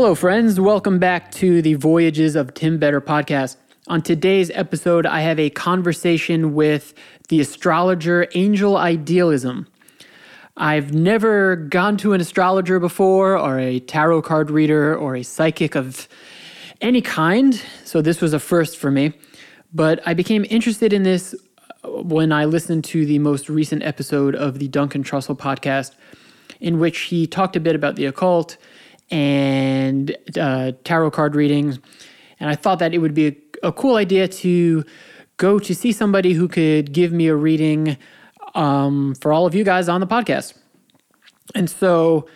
Hello, friends. Welcome back to the Voyages of Tim Vetter podcast. On today's episode, I have a conversation with the astrologer Angel Eyedealism. I've never gone to an astrologer before, or a tarot card reader, or a psychic of any kind, so this was a first for me. But I became interested in this uh, when I listened to the most recent episode of the Duncan Trussell podcast, in which he talked a bit about the occult and uh, tarot card readings. And I thought that it would be a, a, cool idea to go to see somebody who could give me a reading um, for all of you guys on the podcast. And so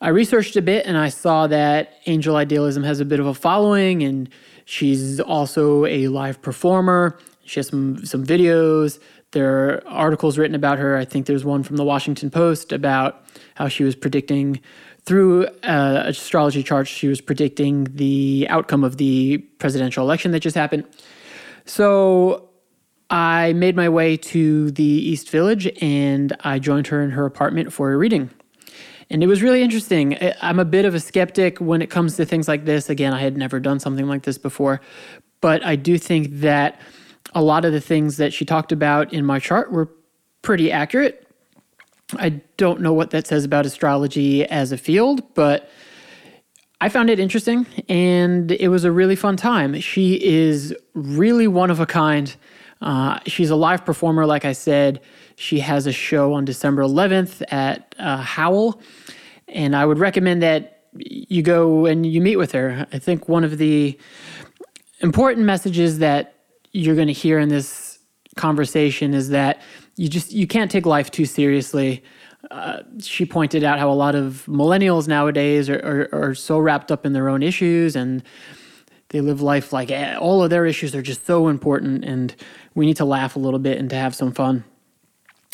I researched a bit and I saw that Angel Eyedealism has a bit of a following and she's also a live performer. She has some some videos. There are articles written about her. I think there's one from the Washington Post about how she was predicting through uh, astrology charts. She was predicting the outcome of the presidential election that just happened. So I made my way to the East Village and I joined her in her apartment for a reading. And it was really interesting. I'm a bit of a skeptic when it comes to things like this. Again, I had never done something like this before, but I do think that a lot of the things that she talked about in my chart were pretty accurate. I don't know what that says about astrology as a field, but I found it interesting and it was a really fun time. She is really one of a kind. Uh, she's a live performer, like I said. She has a show on December 11th at uh, Howl, and I would recommend that you go and you meet with her. I think one of the important messages that you're going to hear in this conversation is that you just you can't take life too seriously. Uh, she pointed out how a lot of millennials nowadays are, are, are, so wrapped up in their own issues and they live life like eh, all of their issues are just so important and we need to laugh a little bit and to have some fun.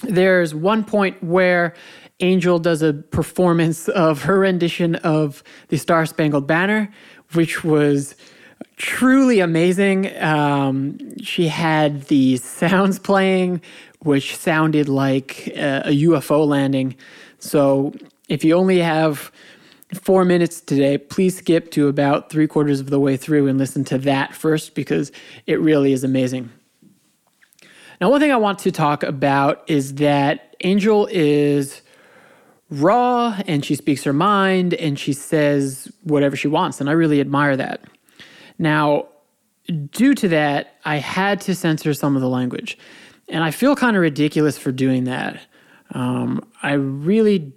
There's one point where Angel does a performance of her rendition of the Star Spangled Banner, which was truly amazing. Um, she had the sounds playing, which sounded like uh, a, a UFO landing. So if you only have four minutes today, please skip to about three quarters of the way through and listen to that first because it really is amazing. Now, one thing I want to talk about is that Angel is raw and she speaks her mind and she says whatever she wants. And I really admire that. Now, due to that, I had to censor some of the language. And I feel kind of ridiculous for doing that. Um, I really,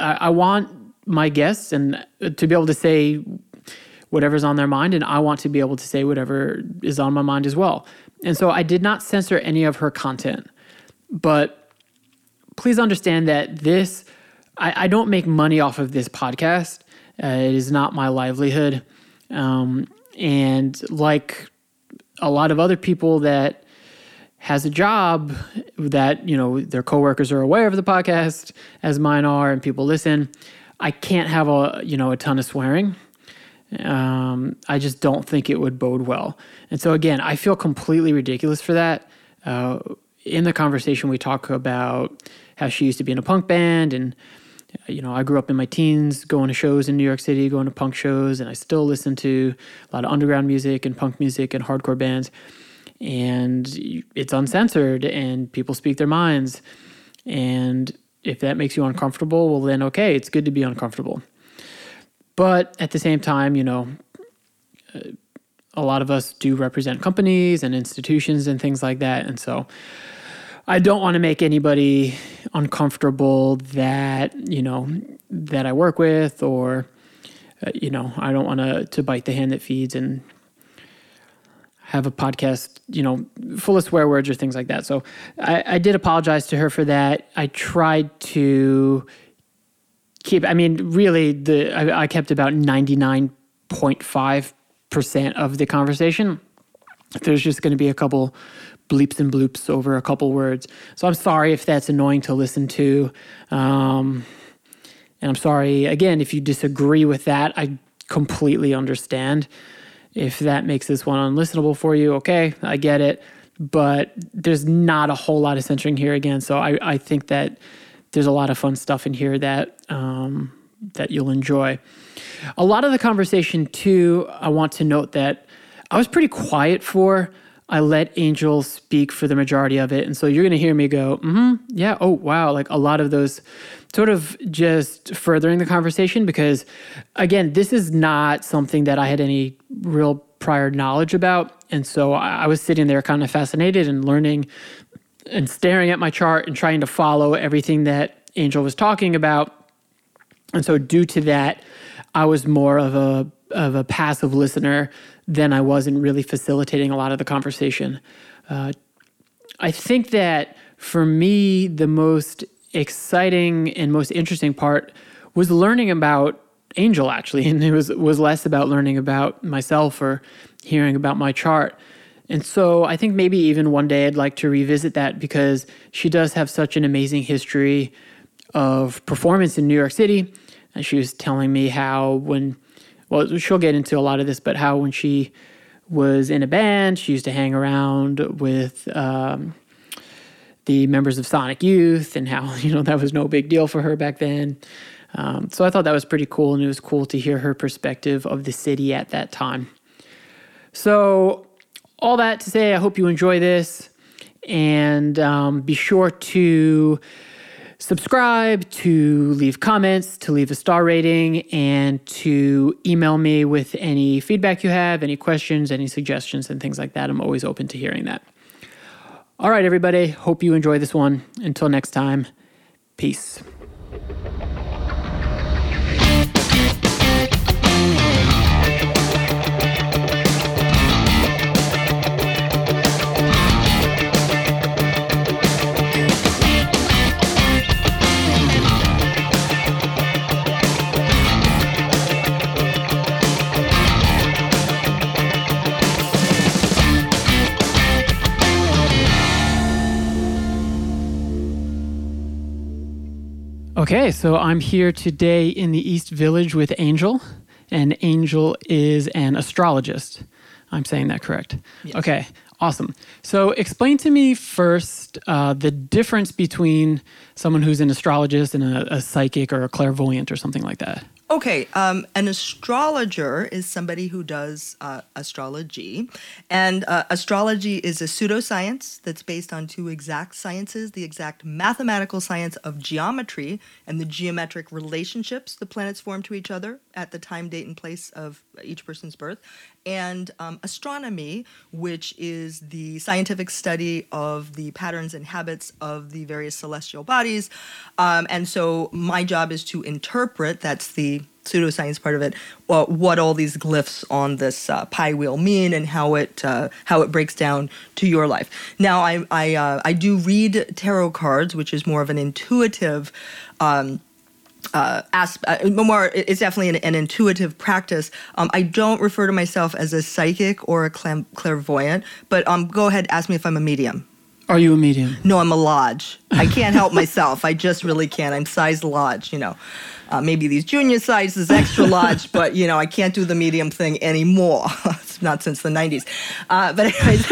I, I want my guests and to be able to say whatever's on their mind, and I want to be able to say whatever is on my mind as well. And so I did not censor any of her content. But please understand that this, I, I don't make money off of this podcast. Uh, it is not my livelihood. Um, and like a lot of other people that has a job that, you know, their coworkers are aware of the podcast as mine are and people listen, I can't have a, you know, a ton of swearing. Um, I just don't think it would bode well. And so again, I feel completely ridiculous for that. Uh, in the conversation, we talk about how she used to be in a punk band and you know, I grew up in my teens going to shows in New York City, going to punk shows, and I still listen to a lot of underground music and punk music and hardcore bands. And it's uncensored, and people speak their minds. And if that makes you uncomfortable, well, then okay, it's good to be uncomfortable. But at the same time, you know, uh, a lot of us do represent companies and institutions and things like that. And so I don't want to make anybody uncomfortable that, you know, that I work with or, uh, you know, I don't want to, to bite the hand that feeds and have a podcast, you know, full of swear words or things like that. So I, I did apologize to her for that. I tried to keep, I mean, really, the I, I kept about 99.5% of the conversation. There's just going to be a couple bleeps and bloops over a couple words. So I'm sorry if that's annoying to listen to. Um, and I'm sorry, again, if you disagree with that, I completely understand. If that makes this one unlistenable for you, okay, I get it. but there's not a whole lot of censoring here again. So I, I think that there's a lot of fun stuff in here that um, that you'll enjoy. A lot of the conversation too. I want to note that I was pretty quiet for. I let Angel speak for the majority of it, and so you're going to hear me go, mm-hmm, yeah, oh wow, like a lot of those, sort of just furthering the conversation because, again, this is not something that I had any real prior knowledge about, and so I, I was sitting there kind of fascinated and learning and staring at my chart and trying to follow everything that Angel was talking about. And so due to that, I was more of a of a passive listener than I was in really facilitating a lot of the conversation. Uh, I think that for me, the most exciting and most interesting part was learning about Angel actually, and it was was less about learning about myself or hearing about my chart. And so I think maybe even one day I'd like to revisit that because she does have such an amazing history of performance in New York City. And she was telling me how when, well, she'll get into a lot of this, but how when she was in a band, she used to hang around with um, the members of Sonic Youth and how, you know, that was no big deal for her back then. Um, so I thought that was pretty cool, and it was cool to hear her perspective of the city at that time. So all that to say, I hope you enjoy this and um, be sure to subscribe, to leave comments, to leave a star rating, and to email me with any feedback you have, any questions, any suggestions, and things like that. I'm always open to hearing that. All right, everybody. Hope you enjoy this one. Until next time, peace. Okay, so I'm here today in the East Village with Angel, and Angel is an astrologist. I'm saying that correct. Yes. Okay, awesome. So explain to me first uh, the difference between someone who's an astrologist and a, a psychic or a clairvoyant or something like that. Okay, um, an astrologer is somebody who does uh, astrology. And uh, astrology is a pseudoscience that's based on two exact sciences the exact mathematical science of geometry and the geometric relationships the planets form to each other at the time, date, and place of each person's birth, and um, astronomy, which is the scientific study of the patterns and habits of the various celestial bodies. Um, and so my job is to interpret, that's the pseudoscience part of it, well, what all these glyphs on this uh, pi wheel mean and how it uh, how it breaks down to your life. Now, I I, uh, I do read tarot cards, which is more of an intuitive. Um, uh, asp- uh, more it's definitely an, an intuitive practice. Um, i don't refer to myself as a psychic or a clam- clairvoyant but um, go ahead ask me if i'm a medium. Are you a medium? no i'm a lodge. I can't help myself. I just really can't. I'm size lodge you know uh, maybe these junior sizes extra large but you know i can't do the medium thing anymore. It's not since the 90s uh, but anyways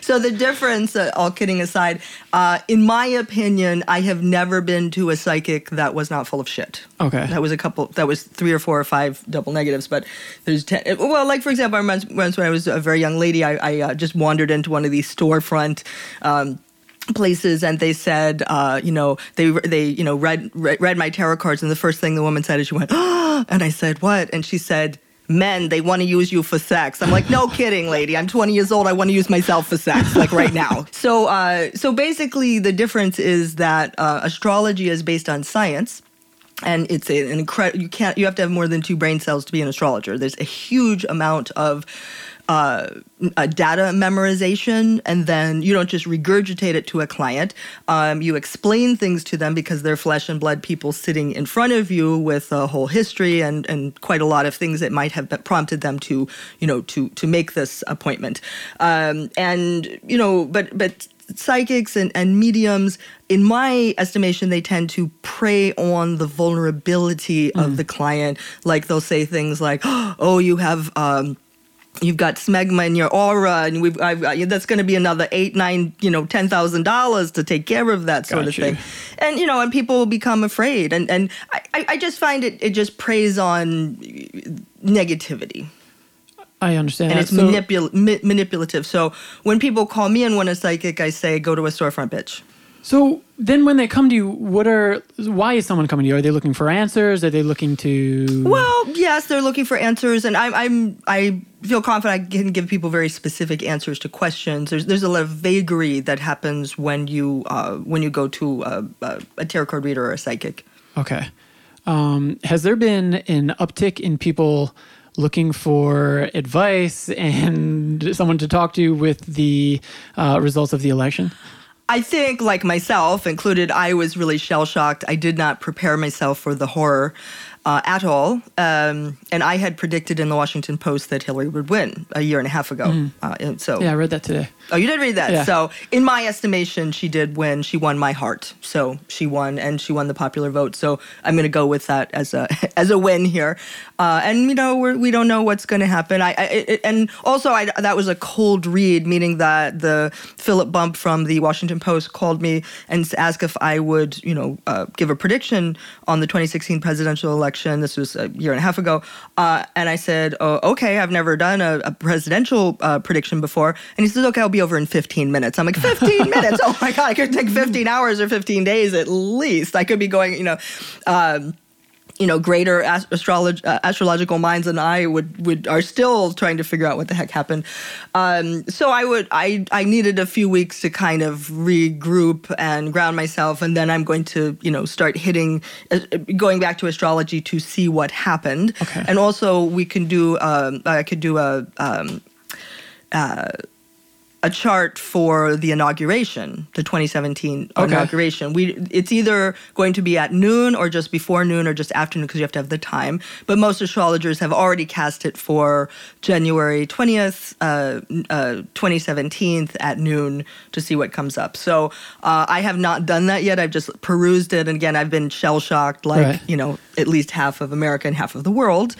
so the difference uh, all kidding aside uh, in my opinion i have never been to a psychic that was not full of shit. Okay. that was a couple that was three or four or five double negatives but there's ten well like for example i remember once when i was a very young lady i, I uh, just wandered into one of these storefront um, places and they said uh, you know they they you know read, read read my tarot cards and the first thing the woman said is she went oh and i said what? And she said men they want to use you for sex. I'm like no kidding lady. I'm 20 years old. I want to use myself for sex like right now. So uh, so basically the difference is that uh, astrology is based on science and it's an incredible you can't you have to have more than two brain cells to be an astrologer. There's a huge amount of uh, uh, data memorization, and then you don't just regurgitate it to a client. Um, you explain things to them because they're flesh and blood people sitting in front of you with a whole history and, and quite a lot of things that might have prompted them to, you know, to to make this appointment. Um, and you know, but but psychics and, and mediums, in my estimation, they tend to prey on the vulnerability of the client. Like they'll say things like, "Oh, you have." Um, you've got smegma in your aura, and we've I've got, that's going to be another eight, nine, you know, ten thousand dollars to take care of that sort of thing, and you know, and people will become afraid, and and I, I I just find it it just preys on negativity I understand. and that. it's So- manipul- ma- manipulative. So when people call me and want a psychic, I say go to a storefront bitch. So then, when they come to you, what are? Why is someone coming to you? Are they looking for answers? Are they looking to? Well, yes, they're looking for answers, and I'm, I'm I feel confident I can give people very specific answers to questions. There's there's a lot of vagary that happens when you uh, when you go to a, a, a tarot card reader or a psychic. Okay. Um, has there been an uptick in people looking for advice and someone to talk to with the uh, results of the election? I think, like myself included, I was really shell shocked. I did not prepare myself for the horror uh, at all. Um, and I had predicted in the Washington Post that Hillary would win a year and a half ago. Uh, and so, Yeah, I read that today. Oh, you did read that. Yeah. So, in my estimation, she did win. She won my heart. So she won, and she won the popular vote. So I'm going to go with that as a as a win here. Uh, and you know, we're, we don't know what's going to happen. I, I it, and also I, that was a cold read, meaning that the Philip Bump from the Washington Post called me and asked if I would, you know, uh, give a prediction on the 2016 presidential election. This was a year and a half ago, uh, and I said, oh, "Okay, I've never done a, a presidential uh, prediction before." And he says, "Okay, I'll be over in 15 minutes." I'm like, "15 minutes? Oh my god! I could take 15 hours or 15 days at least. I could be going, you know." Um, you know, greater astrolog- uh, astrological minds than I would would are still trying to figure out what the heck happened. Um, so I would I I needed a few weeks to kind of regroup and ground myself, and then I'm going to you know start hitting, uh, going back to astrology to see what happened. Okay. And also we can do um, I could do a. Um, a chart for the inauguration, the 2017 Okay. inauguration. We it's either going to be at noon or just before noon or just afternoon because you have to have the time. But most astrologers have already cast it for January 20th, uh, uh, 2017 at noon to see what comes up. So uh, I have not done that yet. I've just perused it, and again, I've been shell shocked, like Right. you know, at least half of America and half of the world.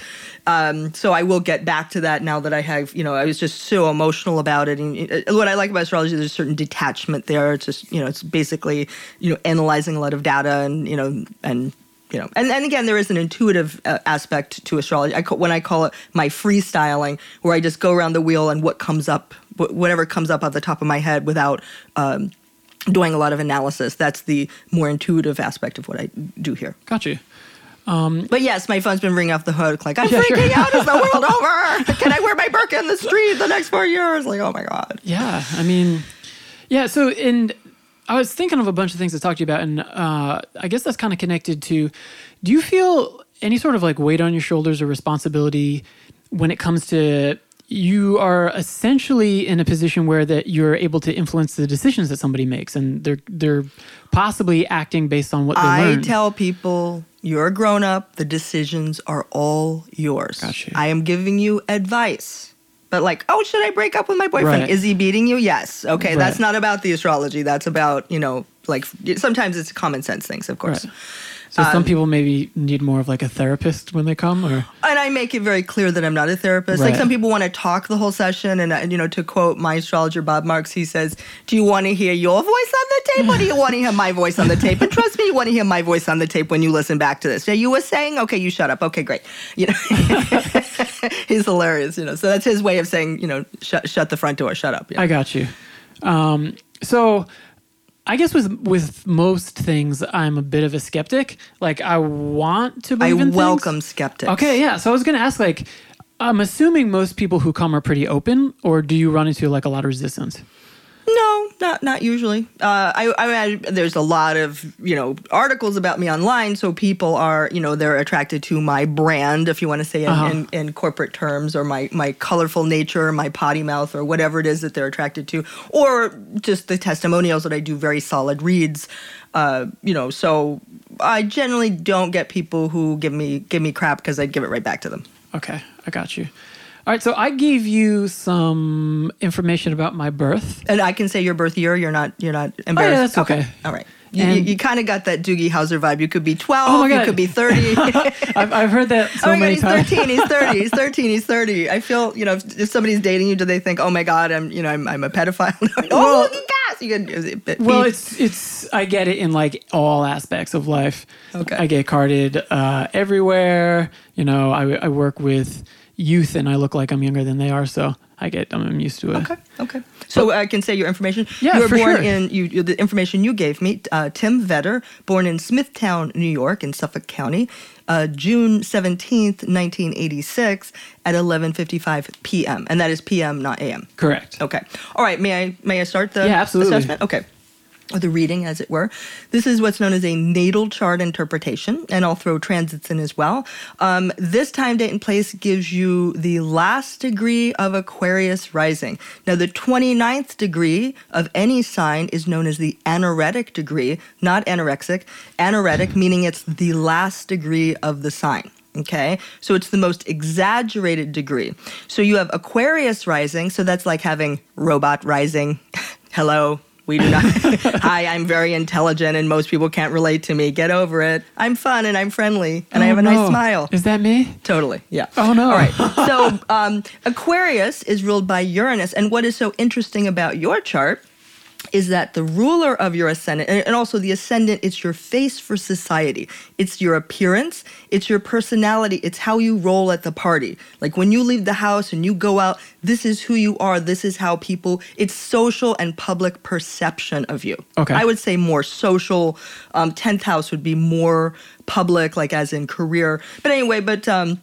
Um, so I will get back to that now that I have, you know, I was just so emotional about it. And uh, what I like about astrology, there's a certain detachment there. It's just, you know, it's basically, you know, analyzing a lot of data and, you know, and, you know, and, and again, there is an intuitive uh, aspect to astrology. I when I call it my freestyling, where I just go around the wheel and what comes up, wh- whatever comes up at the top of my head without, um, doing a lot of analysis. That's the more intuitive aspect of what I do here. Got you. But yes, my phone's been ringing off the hook. Like, I'm Yeah, sure. freaking out. Is the world over? Can I wear my burqa in the street the next four years? Like, oh my God. Yeah, I mean, yeah. So, and I was thinking of a bunch of things to talk to you about, and uh, I guess that's kind of connected to. Do you feel any sort of like weight on your shoulders or responsibility when it comes to you are essentially in a position where that you're able to influence the decisions that somebody makes, and they're they're possibly acting based on what they I learned. tell people, you're a grown up. The decisions are all yours. Gotcha. I am giving you advice. But like, oh, should I break up with my boyfriend? Right. Is he beating you? Yes. Okay, that's not about the astrology. That's about you know, like sometimes it's common sense things, of course. Right. So some people maybe need more of like a therapist when they come, or and I make it very clear that I'm not a therapist. Like some people want to talk the whole session, and uh, you know, to quote my astrologer Bob Marks, he says, "Do you want to hear your voice on the tape, or do you want to hear my voice on the tape?" And trust me, you want to hear my voice on the tape when you listen back to this. Yeah, you were saying, okay, you shut up. Okay, great. You know, he's hilarious. You know, so that's his way of saying, you know, shut shut the front door, shut up. Yeah. I got you. Um, so I guess with with most things, I'm a bit of a skeptic. Like I want to I believe in things. welcome skeptics. Okay, yeah. So I was gonna ask, like, I'm assuming most people who come are pretty open, or do you run into like a lot of resistance? No, not not usually. Uh, I, I there's a lot of you know articles about me online, so people are you know they're attracted to my brand, if you want to say in, Uh-huh. in, in corporate terms, or my my colorful nature, my potty mouth, or whatever it is that they're attracted to, or just the testimonials that I do very solid reads. Uh, you know, so I generally don't get people who give me give me crap because I'd give it right back to them. Okay, I got you. All right, so I gave you some information about my birth. And I can say your birth year. You're not you're not embarrassed. that's okay. All right. You, you, you kind of got that Doogie Howser vibe. You could be 12, Oh you could be 30. I've, I've heard that so oh my God, many he's times. 13, he's 30, he's 13, he's 30. I feel, you know, if, if somebody's dating you, do they think, oh my God, I'm, you know, I'm, I'm a pedophile? oh, look at. You could, be- Well, it's it's I get it in like all aspects of life. Okay. I get carded uh, everywhere. You know, I, I work with youth and I look like I'm younger than they are, so I get I'm used to it. Okay. Okay. So I can say your information. Yeah, you were for born sure. in you. The information you gave me. Uh, Tim Vetter, born in Smithtown, New York, in Suffolk County, uh, June seventeenth, nineteen eighty-six, at eleven fifty-five p.m. And that is p.m., not a.m. Correct. Okay. All right. May I may I start the Yeah, absolutely. assessment? Okay. Or the reading, as it were. This is what's known as a natal chart interpretation, and I'll throw transits in as well. Um, this time, date, and place gives you the last degree of Aquarius rising. Now, the 29th degree of any sign is known as the anaretic degree, not anorexic. Anaretic, meaning it's the last degree of the sign. Okay, so it's the most exaggerated degree. So you have Aquarius rising, so that's like having robot rising. Hello, we do not. Hi, I'm very intelligent and most people can't relate to me. Get over it. I'm fun and I'm friendly and I have a Oh, nice smile. Is that me? Totally, yeah. Oh, no. All right. So um, Aquarius is ruled by Uranus, and what is so interesting about your chart is that the ruler of your ascendant, and also the ascendant, it's your face for society. It's your appearance, it's your personality, it's how you roll at the party. Like when you leave the house and you go out, this is who you are, this is how people, it's social and public perception of you. Okay. I would say more social. Um, 10th house would be more public, like as in career. But anyway, but. Um,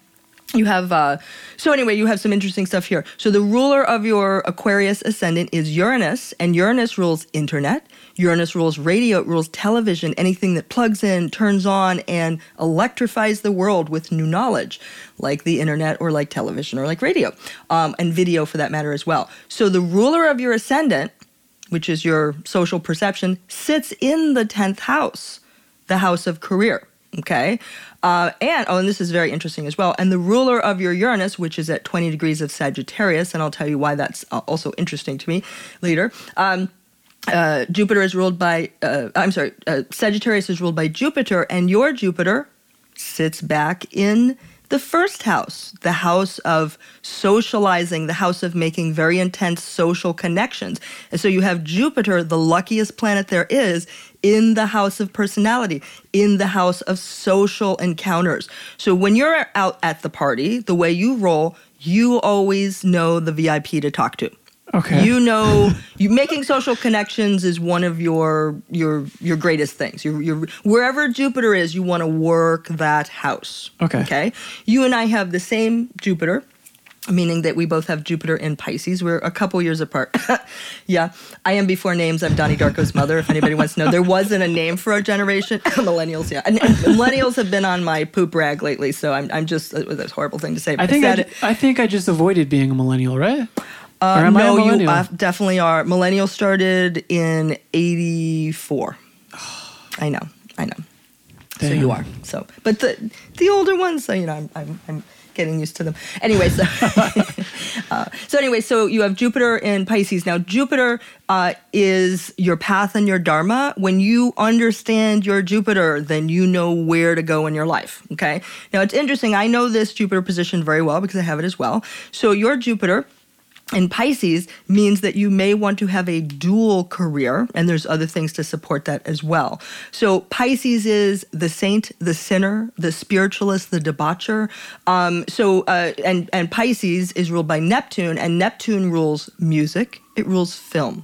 you have uh, so anyway you have some interesting stuff here. So the ruler of your aquarius ascendant is uranus and uranus rules internet. Uranus rules radio it rules television anything that plugs in turns on and electrifies the world with new knowledge like the internet or like television or like radio um, and video for that matter as well. So the ruler of your ascendant which is your social perception sits in the 10th house the house of career okay uh, and oh and this is very interesting as well and the ruler of your uranus which is at 20 degrees of sagittarius and i'll tell you why that's uh, also interesting to me later. Um, uh, jupiter is ruled by uh, i'm sorry uh, sagittarius is ruled by jupiter and your jupiter sits back in the first house, the house of socializing, the house of making very intense social connections. And so you have Jupiter, the luckiest planet there is, in the house of personality, in the house of social encounters. So when you're out at the party, the way you roll, you always know the VIP to talk to. Okay. You know, you making social connections is one of your your your greatest things. You you wherever Jupiter is, you want to work that house. Okay. Okay. You and I have the same Jupiter, meaning that we both have Jupiter in Pisces. We're a couple years apart. yeah. I am before names. I'm Donnie Darko's mother. If anybody wants to know, there wasn't a name for our generation. millennials, yeah. And, and millennials have been on my poop rag lately, so I'm I'm just it was a horrible thing to say. I think I, I think I just avoided being a millennial, right? Uh, Or am I a no, you uh, definitely are. Millennial started in '84. I know, I know. So you are. So, but the the older ones, so, you know, I'm I'm, I'm getting used to them. Anyway, so uh, so anyway, so you have Jupiter in Pisces. Now, Jupiter uh, is your path and your dharma. When you understand your Jupiter, then you know where to go in your life. Okay. Now, it's interesting. I know this Jupiter position very well because I have it as well. So your Jupiter in Pisces means that you may want to have a dual career, and there's other things to support that as well. So Pisces is the saint, the sinner, the spiritualist, the debaucher. Um, so uh, and and Pisces is ruled by Neptune, and Neptune rules music. It rules film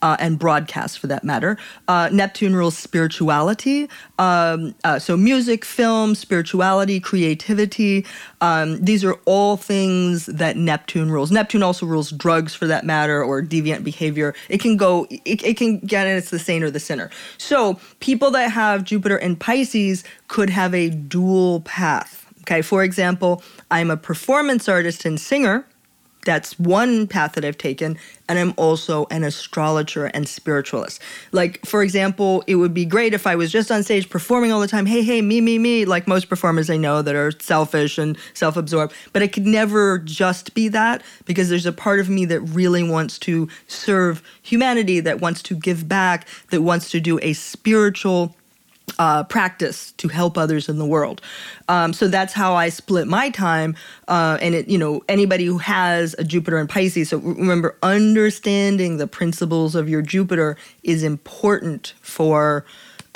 uh, and broadcast, for that matter. Uh, Neptune rules spirituality. Um, uh, so, music, film, spirituality, creativity. Um, these are all things that Neptune rules. Neptune also rules drugs, for that matter, or deviant behavior. It can go. It, it can get it's the saint or the sinner. So, people that have Jupiter in Pisces could have a dual path. Okay, for example, I'm a performance artist and singer. That's one path that I've taken. And I'm also an astrologer and spiritualist. Like, for example, it would be great if I was just on stage performing all the time, hey, hey, me, me, me, like most performers I know that are selfish and self absorbed. But I could never just be that because there's a part of me that really wants to serve humanity, that wants to give back, that wants to do a spiritual uh, practice to help others in the world. Um, so that's how I split my time. Uh, and it, you know, anybody who has a Jupiter in Pisces. So remember, understanding the principles of your Jupiter is important for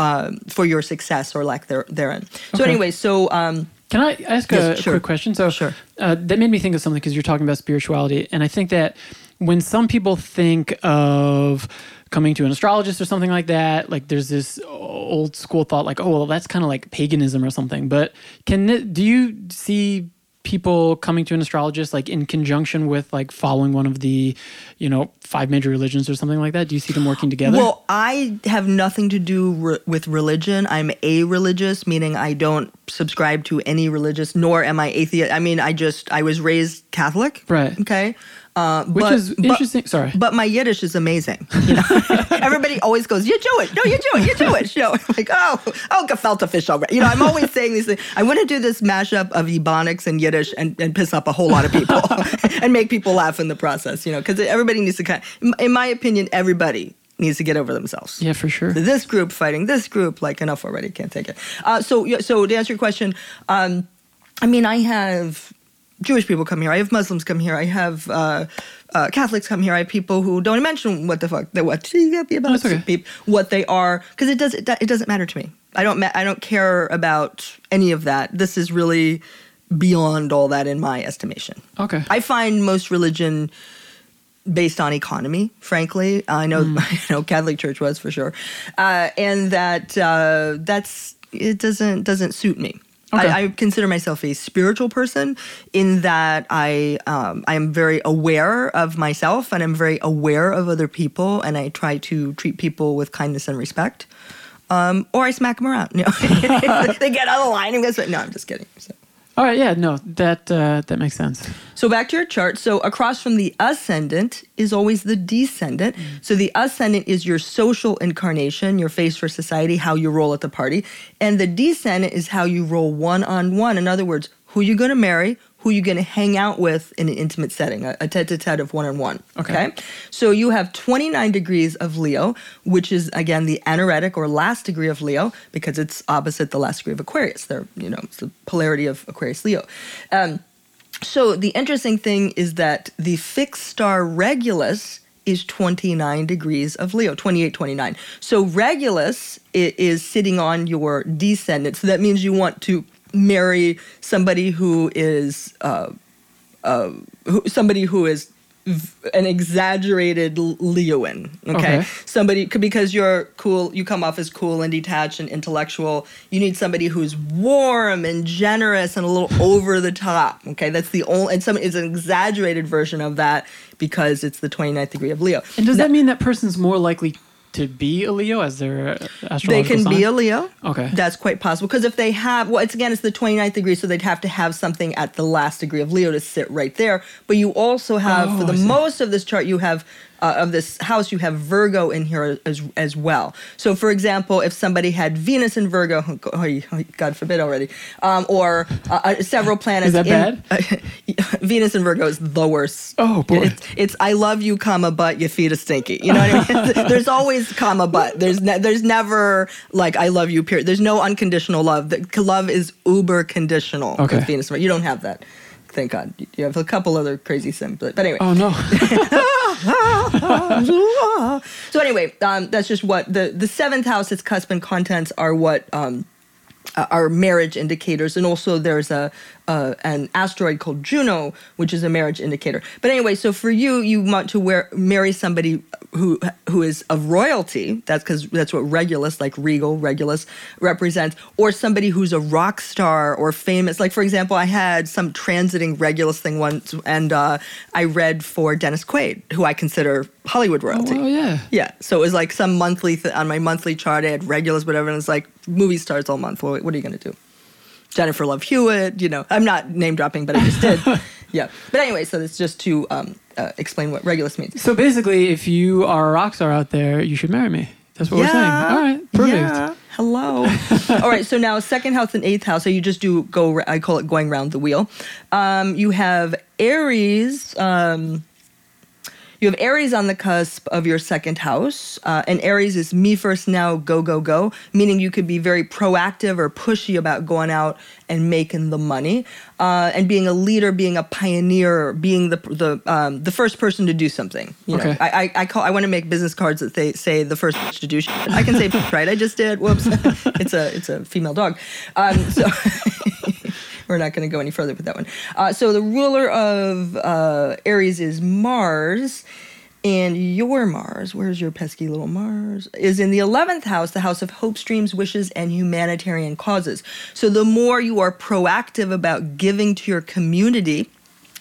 um, for your success or lack there, therein. So Okay. anyway, so. Um, Can I ask Yes, a sure. quick question? So Sure. uh, that made me think of something because you're talking about spirituality, and I think that when some people think of coming to an astrologist or something like that, like there's this old school thought, like, oh, well, that's kind of like paganism or something. But can do you see people coming to an astrologist like in conjunction with like following one of the, you know, five major religions or something like that? Do you see them working together? Well, I have nothing to do re- with religion. I'm a religious, meaning I don't subscribe to any religious, nor am I atheist. I mean, I just I was raised Catholic. Right. Okay. Uh, Which but- is but- interesting. Sorry. But my Yiddish is amazing. You know? Everybody always goes, "You're Jewish." No, you're Jewish. You're Jewish. You know, I'm like, oh, oh, gefilte fish already. You know, I'm always saying these things. I want to do this mashup of Ebonics and Yiddish and, and piss up a whole lot of people and make people laugh in the process. You know, because everybody needs to kind. in my opinion, everybody needs to get over themselves. yeah, for sure. This group fighting this group, like enough already. Can't take it. Uh, so, so to answer your question, um, I mean, I have Jewish people come here. I have Muslims come here. I have uh, uh, Catholics come here. I have people who don't mention what the fuck they what That's okay. what they are because it does it, it doesn't matter to me. I don't ma- I don't care about any of that. This is really beyond all that in my estimation. Okay. I find most religion based on economy. Frankly, I know Hmm. I know Catholic Church was for sure, uh, and that uh, that's it doesn't doesn't suit me. Okay. I, I consider myself a spiritual person in that I um, I am very aware of myself and I'm very aware of other people and I try to treat people with kindness and respect. Um, or I smack them around. You know? they get out of line and goes, no, I'm just kidding. So. All right. Yeah. No. That uh, that makes sense. So back to your chart. So across from the ascendant is always the descendant. So the ascendant is your social incarnation, your face for society, how you roll at the party. And the descendant is how you roll one on one. In other words, who you're going to marry, who you're going to hang out with in an intimate setting, a, a tete-a-tete of one-on-one. Okay. So you have 29 degrees of Leo, which is again the anaretic or last degree of Leo because it's opposite the last degree of Aquarius. They're, you know, it's the polarity of Aquarius Leo. Um, so the interesting thing is that the fixed star Regulus is 29 degrees of Leo, 28, 29. So Regulus is sitting on your descendant. So that means you want to marry somebody who is uh, uh, who, somebody who is an exaggerated L- Leoan. Okay? Okay. somebody because you're cool. You come off as cool and detached and intellectual. You need somebody who's warm and generous and a little over the top. Okay, that's the only and some is an exaggerated version of that because it's the 29th degree of Leo. And does Now- that mean that person's more likely to be a Leo as their uh, they can sign? be a Leo. Okay. That's quite possible. Because if they have, well, it's again, it's the 29th degree, so they'd have to have something at the last degree of Leo to sit right there. But you also have, Oh, for the most of this chart, you have, uh, of this house, you have Virgo in here as, as well. So, for example, if somebody had Venus in Virgo, oh, God forbid already, um, or uh, uh, several planets. Is that in, Venus in Virgo is the worst. Oh, boy. It's, it's I love you, comma, but your feet are stinky. You know what I mean? there's always comma, but. There's ne- there's never like I love you. Period. There's no unconditional love. The, love is uber conditional. Okay. With Venus. You don't have that. Thank God. You have a couple other crazy sims, but, but anyway. Oh no. so anyway, um, that's just what the the seventh house, its cusp and contents are what um, are marriage indicators, and also there's a uh, an asteroid called Juno, which is a marriage indicator. But anyway, so for you, you want to wear, marry somebody who who is of royalty. That's because that's what Regulus, like regal Regulus, represents, or somebody who's a rock star or famous. Like for example, I had some transiting Regulus thing once, and uh, I read for Dennis Quaid, who I consider Hollywood royalty. Oh yeah. Yeah, so it was like some monthly th- on my monthly chart. I had Regulus, whatever, and it's like movie stars all month. Well, what are you gonna do? Jennifer Love Hewitt, you know, I'm not name dropping, but I just did. yeah. But anyway, so it's just to um, uh, explain what Regulus means. So basically, if you are a rock star out there, you should marry me. That's what we're saying. All right, perfect. Yeah. Hello. All right. So now second house and eighth house. So you just do go. I call it going round the wheel. Um, you have Aries. Um, you have Aries on the cusp of your second house, uh, and Aries is me first now, go go go, meaning you could be very proactive or pushy about going out and making the money, uh, and being a leader, being a pioneer, being the the um, the first person to do something. You know, Okay. I, I I call I want to make business cards that they say the first to do shit. I can say right. I just did. Whoops. it's a it's a female dog. Um, so. We're not going to go any further with that one. Uh, so the ruler of uh, Aries is Mars, and your Mars, where's your pesky little Mars, is in the 11th house, the house of hopes, dreams, wishes, and humanitarian causes. So the more you are proactive about giving to your community,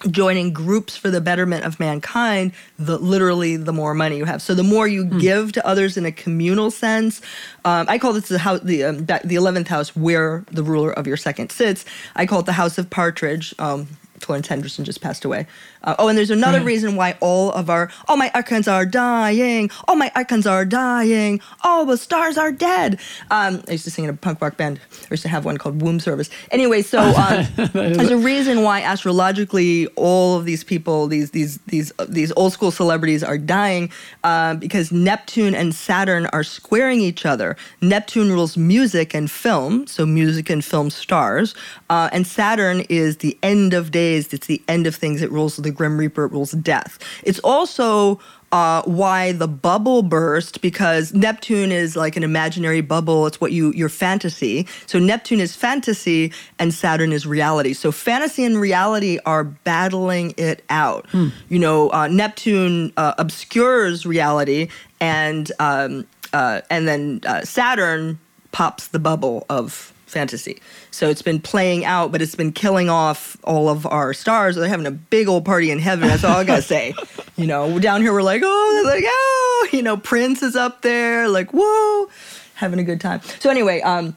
joining groups for the betterment of mankind, the literally the more money you have. So the more you give to others in a communal sense, um, I call this the house, the um, the eleventh house where the ruler of your second sits. I call it the house of partridge. Um, Florence Henderson just passed away. Uh, oh, and there's another Right. reason why all of our all my icons are dying. All my icons are dying. All the stars are dead. Um, I used to sing in a punk rock band. I used to have one called Womb Service. Anyway, so um, there's a reason why astrologically all of these people, these these these uh, these old school celebrities are dying uh, because Neptune and Saturn are squaring each other. Neptune rules music and film, so music and film stars, uh, and Saturn is the end of days. It's the end of things. It rules the Grim Reaper. It rules death. It's also uh, why the bubble burst because Neptune is like an imaginary bubble. It's what you your fantasy. So Neptune is fantasy and Saturn is reality. So fantasy and reality are battling it out. You know, uh, Neptune uh, obscures reality, and um, uh, and then uh, Saturn pops the bubble of fantasy. So it's been playing out, but it's been killing off all of our stars. They're having a big old party in heaven. That's all I gotta say. You know, down here we're like, oh, like, oh, you know, Prince is up there, like, whoa, having a good time. So anyway, um,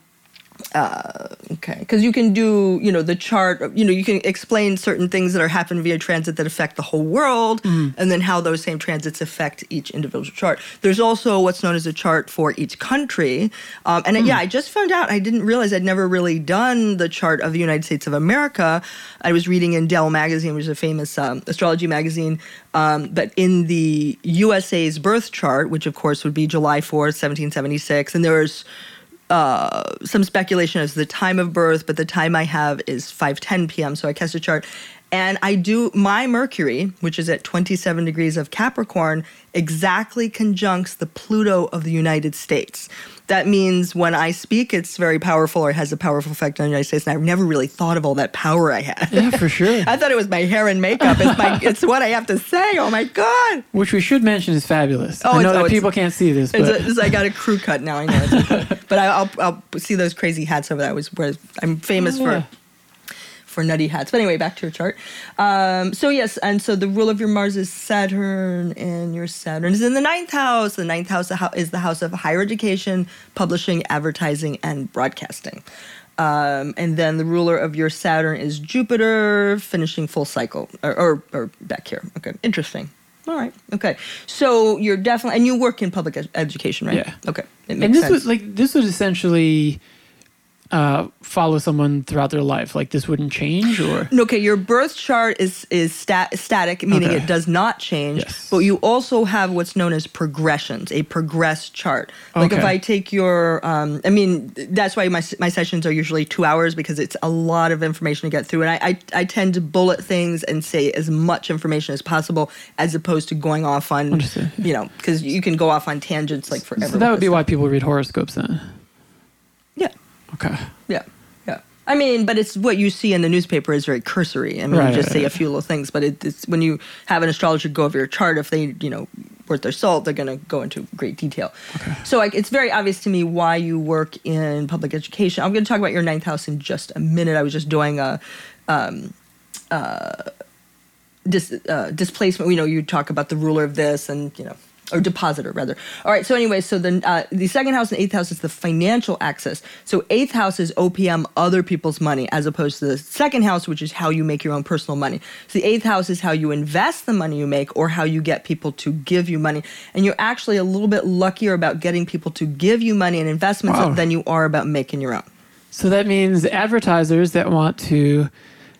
uh, okay, because you can do, you know, the chart. You know, you can explain certain things that are happening via transit that affect the whole world, and then how those same transits affect each individual chart. There's also what's known as a chart for each country, um, and yeah, I just found out. I didn't realize I'd never really done the chart of the United States of America. I was reading in Dell magazine, which is a famous um, astrology magazine, um, but in the USA's birth chart, which of course would be July 4th, 1776, and there's uh, some speculation as the time of birth, but the time I have is 5:10 p.m. So I cast a chart, and I do my Mercury, which is at 27 degrees of Capricorn, exactly conjuncts the Pluto of the United States. That means when I speak, it's very powerful or has a powerful effect on the United States. And I've never really thought of all that power I had. Yeah, for sure. I thought it was my hair and makeup. It's my, it's what I have to say. Oh my god! Which we should mention is fabulous. Oh, I know it's- oh, that it's- people can't see this, It's but a, it's, I got a crew cut now. I know, but I, I'll I'll see those crazy hats over that. Was where I'm famous Oh, yeah. for for nutty hats. But anyway, back to your chart. Um, so yes, and so the rule of your Mars is Saturn, and your Saturn is in the ninth house. The ninth house is the house of higher education, publishing, advertising, and broadcasting. Um, and then the ruler of your Saturn is Jupiter, finishing full cycle, or, or, or back here. Okay, interesting. All right. Okay. So you're definitely, and you work in public ed- education, right? Yeah. Okay. It makes and this sense. was like this was essentially uh, follow someone throughout their life. Like this wouldn't change, or Okay, your birth chart is is stat, static, meaning Okay. it does not change. Yes. But you also have what's known as progressions, a progress chart. Like if I take your, um, I mean, that's why my my sessions are usually two hours because it's a lot of information to get through, and I I, I tend to bullet things and say as much information as possible, as opposed to going off on, Understood. you know, because you can go off on tangents like forever. so that would be stuff. why people read horoscopes then. Yeah. Okay. Yeah, yeah. I mean, but it's what you see in the newspaper is very cursory. I mean, Right, you just right, say a few little things, but it, it's when you have an astrologer go over your chart, if they, you know, worth their salt, they're going to go into great detail. Okay. So like, it's very obvious to me why you work in public education. I'm going to talk about your ninth house in just a minute. I was just doing a. Um, uh, dis, uh, displacement. You know, you talk about the ruler of this, and you know, or depositor rather. All right. So anyway, so the uh, the second house and eighth house is the financial access. So eighth house is OPM, other people's money, as opposed to the second house, which is how you make your own personal money. So the eighth house is how you invest the money you make, or how you get people to give you money. And you're actually a little bit luckier about getting people to give you money and investments Wow. than you are about making your own. So that means advertisers that want to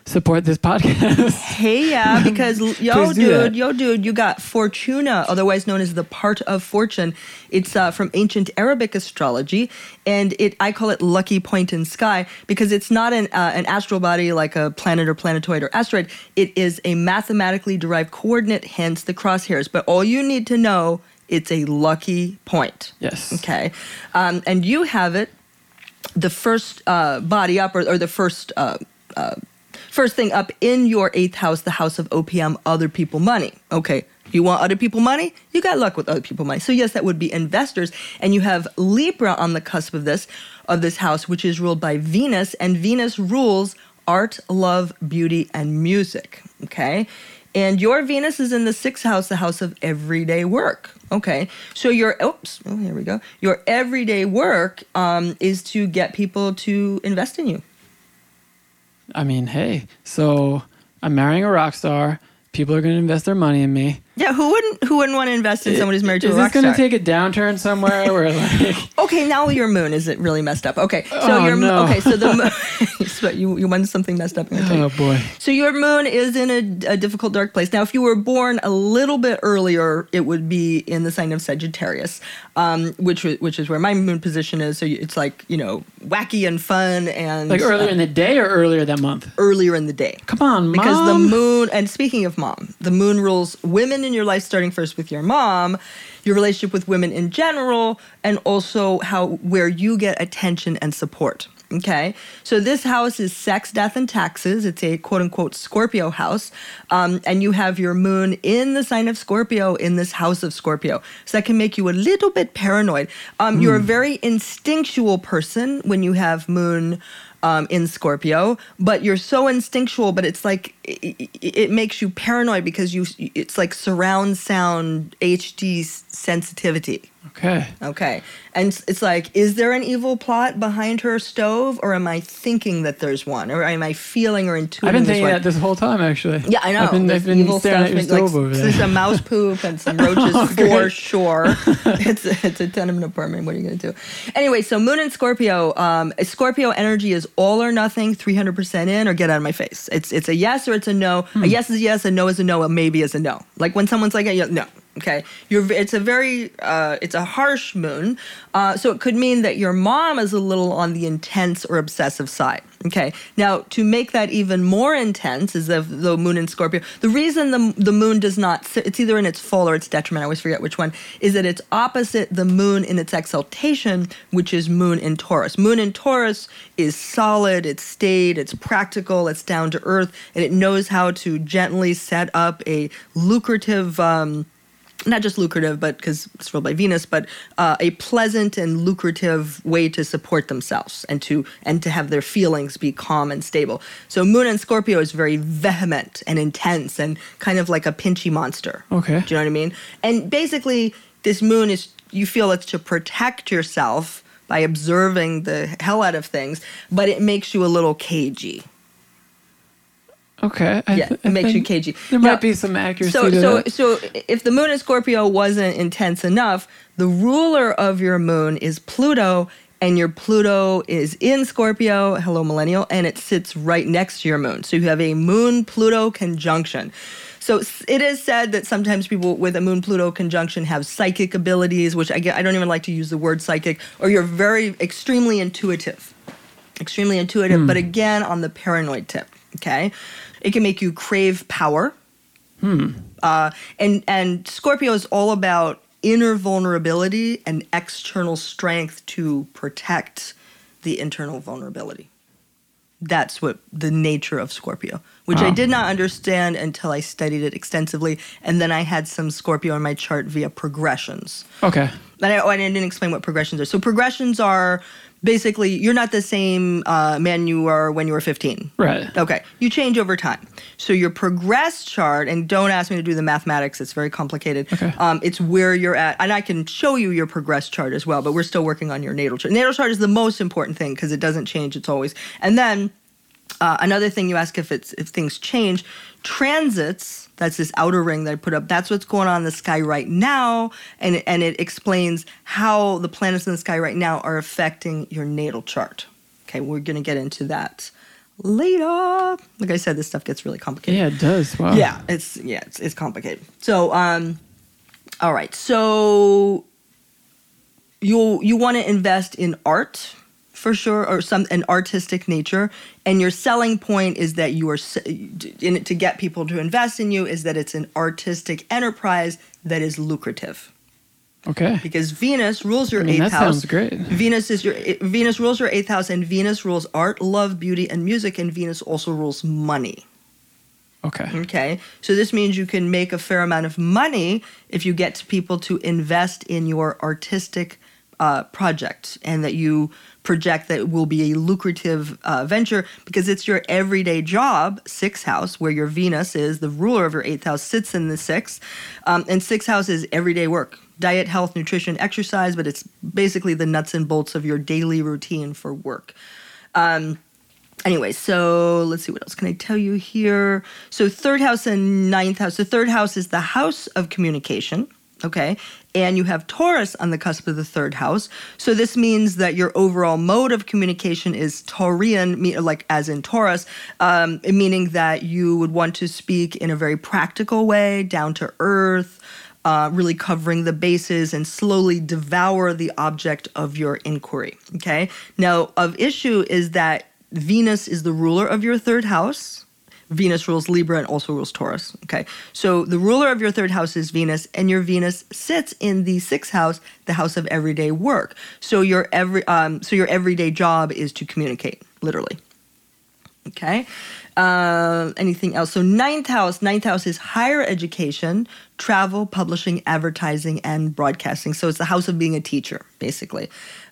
support this podcast. Hey, yeah, because yo, Please do that. dude, yo, dude, you got Fortuna, otherwise known as the part of fortune. It's uh, from ancient Arabic astrology, and it I call it lucky point in sky because it's not an uh, an astral body like a planet or planetoid or asteroid. It is a mathematically derived coordinate, hence the crosshairs. But all you need to know, it's a lucky point. Yes. Okay, um, and you have it the first uh, body up or, or the first uh, uh, first thing up in your eighth house, the house of OPM, other people money. Okay. You want other people money? You got luck with other people money. So yes, that would be investors, and you have Libra on the cusp of this of this house, which is ruled by Venus, and Venus rules art, love, beauty, and music. Okay, and your Venus is in the sixth house, the house of everyday work. Okay, so your oops, oh here we go. Your everyday work um, is to get people to invest in you. I mean, hey, so I'm marrying a rock star. People are going to invest their money in me. Yeah, who wouldn't who wouldn't want to invest in someone who's married to Is a this rock going to star? take a downturn somewhere where like okay, now your moon is it really messed up? Okay, so Oh, your no. okay, so the moon, so you you wanted something messed up. I'm gonna oh boy. So your moon is in a, a difficult dark place. Now, if you were born a little bit earlier, it would be in the sign of Sagittarius, um, which wa- which is where my moon position is. So you- it's like you know wacky and fun and Like earlier in the day or earlier that month? earlier in the day. Come on, mom. Because the moon, and speaking of mom, the moon rules women in your life, starting first with your mom, your relationship with women in general, and also how where you get attention and support. Okay, so this house is sex, death, and taxes. It's a quote unquote Scorpio house. Um, and you have your moon in the sign of Scorpio in this house of Scorpio. So that can make you a little bit paranoid. Um, You're a very instinctual person when you have moon um, in Scorpio, but you're so instinctual, but it's like it, it, makes you paranoid because you it's like surround sound HD sensitivity. Okay. Okay. And it's- like, is there an evil plot behind her stove, or am I thinking that there's one, or am I feeling or intuiting? I've been thinking that this whole time, actually. Yeah, I know. I've been, There's I've been evil staring stuff, at your like, stove over There's there. some mouse poop and some roaches Okay. for sure. it's a, it's a tenement apartment. What are you going to do? Anyway, so Moon and Scorpio. Um, Scorpio energy is all or nothing, three hundred percent in, or get out of my face. It's it's a yes or it's a no. Hmm. A yes is a yes, a no is a no, a maybe is a no. Like when someone's like, no. Okay, you're. It's a very. Uh, it's a harsh moon, uh, so it could mean that your mom is a little on the intense or obsessive side. Okay, now to make that even more intense is the, the moon in Scorpio. The reason the the moon does not. It's either in its full or its detriment. I always forget which one. Is that it's opposite the moon in its exaltation, which is moon in Taurus. Moon in Taurus is solid. It's stayed, It's practical. It's down to earth, and it knows how to gently set up a lucrative. Um, not just lucrative, but because it's ruled by Venus, but uh, a pleasant and lucrative way to support themselves and to and to have their feelings be calm and stable. So Moon and Scorpio is very vehement and intense and kind of like a pinchy monster. Okay. Do you know what I mean? And basically, this Moon is you feel it's to protect yourself by observing the hell out of things, but it makes you a little cagey. Okay. I Yeah, th- it makes you cagey. There Now- might be some accuracy so so that. so if the moon in Scorpio wasn't intense enough, the ruler of your moon is Pluto, and your Pluto is in Scorpio. Hello, millennial, and it sits right next to your moon. So you have a moon Pluto conjunction. So it is said that sometimes people with a moon Pluto conjunction have psychic abilities, which I get, I don't even like to use the word psychic, or you're very extremely intuitive extremely intuitive, hmm. but again on the paranoid tip. Okay, it can make you crave power. Uh, and and Scorpio is all about inner vulnerability and external strength to protect the internal vulnerability. That's what the nature of Scorpio, which I did not understand until I studied it extensively, and then I had some Scorpio on my chart via progressions. okay. And I, oh, I didn't explain what progressions are. So progressions are basically you're not the same uh, man you were when you were 15. Right. Okay, you change over time. So your progress chart, and don't ask me to do the mathematics; it's very complicated. Okay. Um, it's where you're at, and I can show you your progress chart as well. But we're still working on your natal chart. Natal chart is the most important thing because it doesn't change; it's always. And then uh, another thing you ask if it's if things change, transits. That's this outer ring that I put up. That's what's going on in the sky right now, and and it explains how the planets in the sky right now are affecting your natal chart. Okay, we're gonna get into that later. Like I said, this stuff gets really complicated. Yeah, it does. Wow. Yeah, it's yeah, it's, it's complicated. So, um, all right. So you you want to invest in art for sure, or some an artistic nature, and your selling point is that you are in it to get people to invest in you is that it's an artistic enterprise that is lucrative Okay. because Venus rules your I mean, eighth that house. sounds great. Venus is your Venus rules your eighth house, and Venus rules art, love, beauty, and music, and Venus also rules money. Okay. Okay. So this means you can make a fair amount of money if you get people to invest in your artistic uh, project and that you project that will be a lucrative uh, venture because it's your everyday job, sixth house, where your Venus is the ruler of your eighth house, sits in the sixth. Um, and sixth house is everyday work diet, health, nutrition, exercise, but it's basically the nuts and bolts of your daily routine for work. Um, anyway, so let's see what else can I tell you here. So third house and ninth house. The third house is the house of communication. Okay. And you have Taurus on the cusp of the third house. So this means that your overall mode of communication is Taurian, like as in Taurus, um, meaning that you would want to speak in a very practical way, down to earth, uh, really covering the bases and slowly devour the object of your inquiry. Okay. Now, of issue is that Venus is the ruler of your third house. Venus rules Libra and also rules Taurus. Okay. So the ruler of your third house is Venus, and your Venus sits in the sixth house, the house of everyday work. So your every um, so your everyday job is to communicate, literally. Okay. Uh, anything else? So ninth house, ninth house is higher education, travel, publishing, advertising, and broadcasting. So it's the house of being a teacher, basically.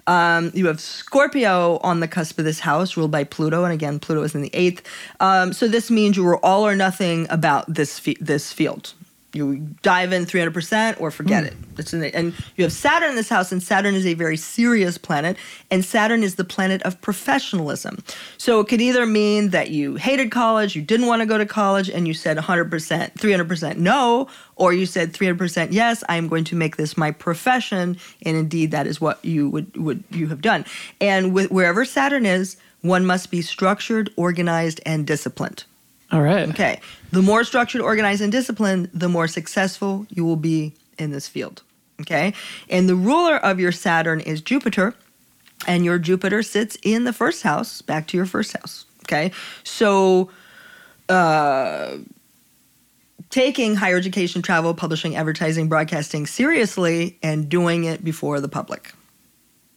Um, you have Scorpio on the cusp of this house, ruled by Pluto, and again, Pluto is in the eighth. Um, so this means you were all or nothing about this this field. You dive in 300% or forget hmm. it. It's in the, and you have Saturn in this house, and Saturn is a very serious planet, and Saturn is the planet of professionalism. So it could either mean that you hated college, you didn't want to go to college, and you said 100%, 300% no, or you said 300% yes, I am going to make this my profession, and indeed that is what you would, would you have done. And with, wherever Saturn is, one must be structured, organized, and disciplined. All right. Okay. The more structured, organized, and disciplined, the more successful you will be in this field. Okay. And the ruler of your Saturn is Jupiter, and your Jupiter sits in the first house, back to your first house. Okay. So, uh, taking higher education, travel, publishing, advertising, broadcasting seriously and doing it before the public.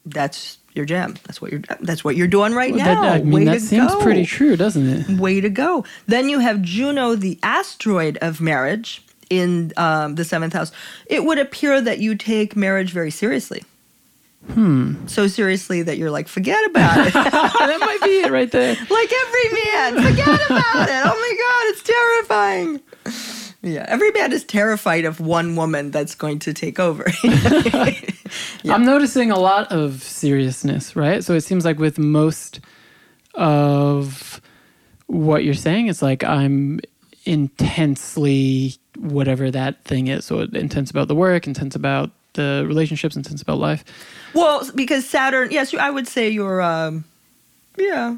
That's your jam. That's what you're. That's what you're doing right Well, now. that, I mean, Way that seems go. pretty true, doesn't it? Way to go. Then you have Juno, the asteroid of marriage, in um, the seventh house. It would appear that you take marriage very seriously. Hmm. So seriously that you're like, forget about it. that might be it right there. like every man, forget about it. Oh my God, it's terrifying. Yeah, every man is terrified of one woman that's going to take over. Yeah. I'm noticing a lot of seriousness, right? So it seems like with most of what you're saying, it's like I'm intensely whatever that thing is. So intense about the work, intense about the relationships, intense about life. Well, because Saturn, yes, I would say you're, um, yeah,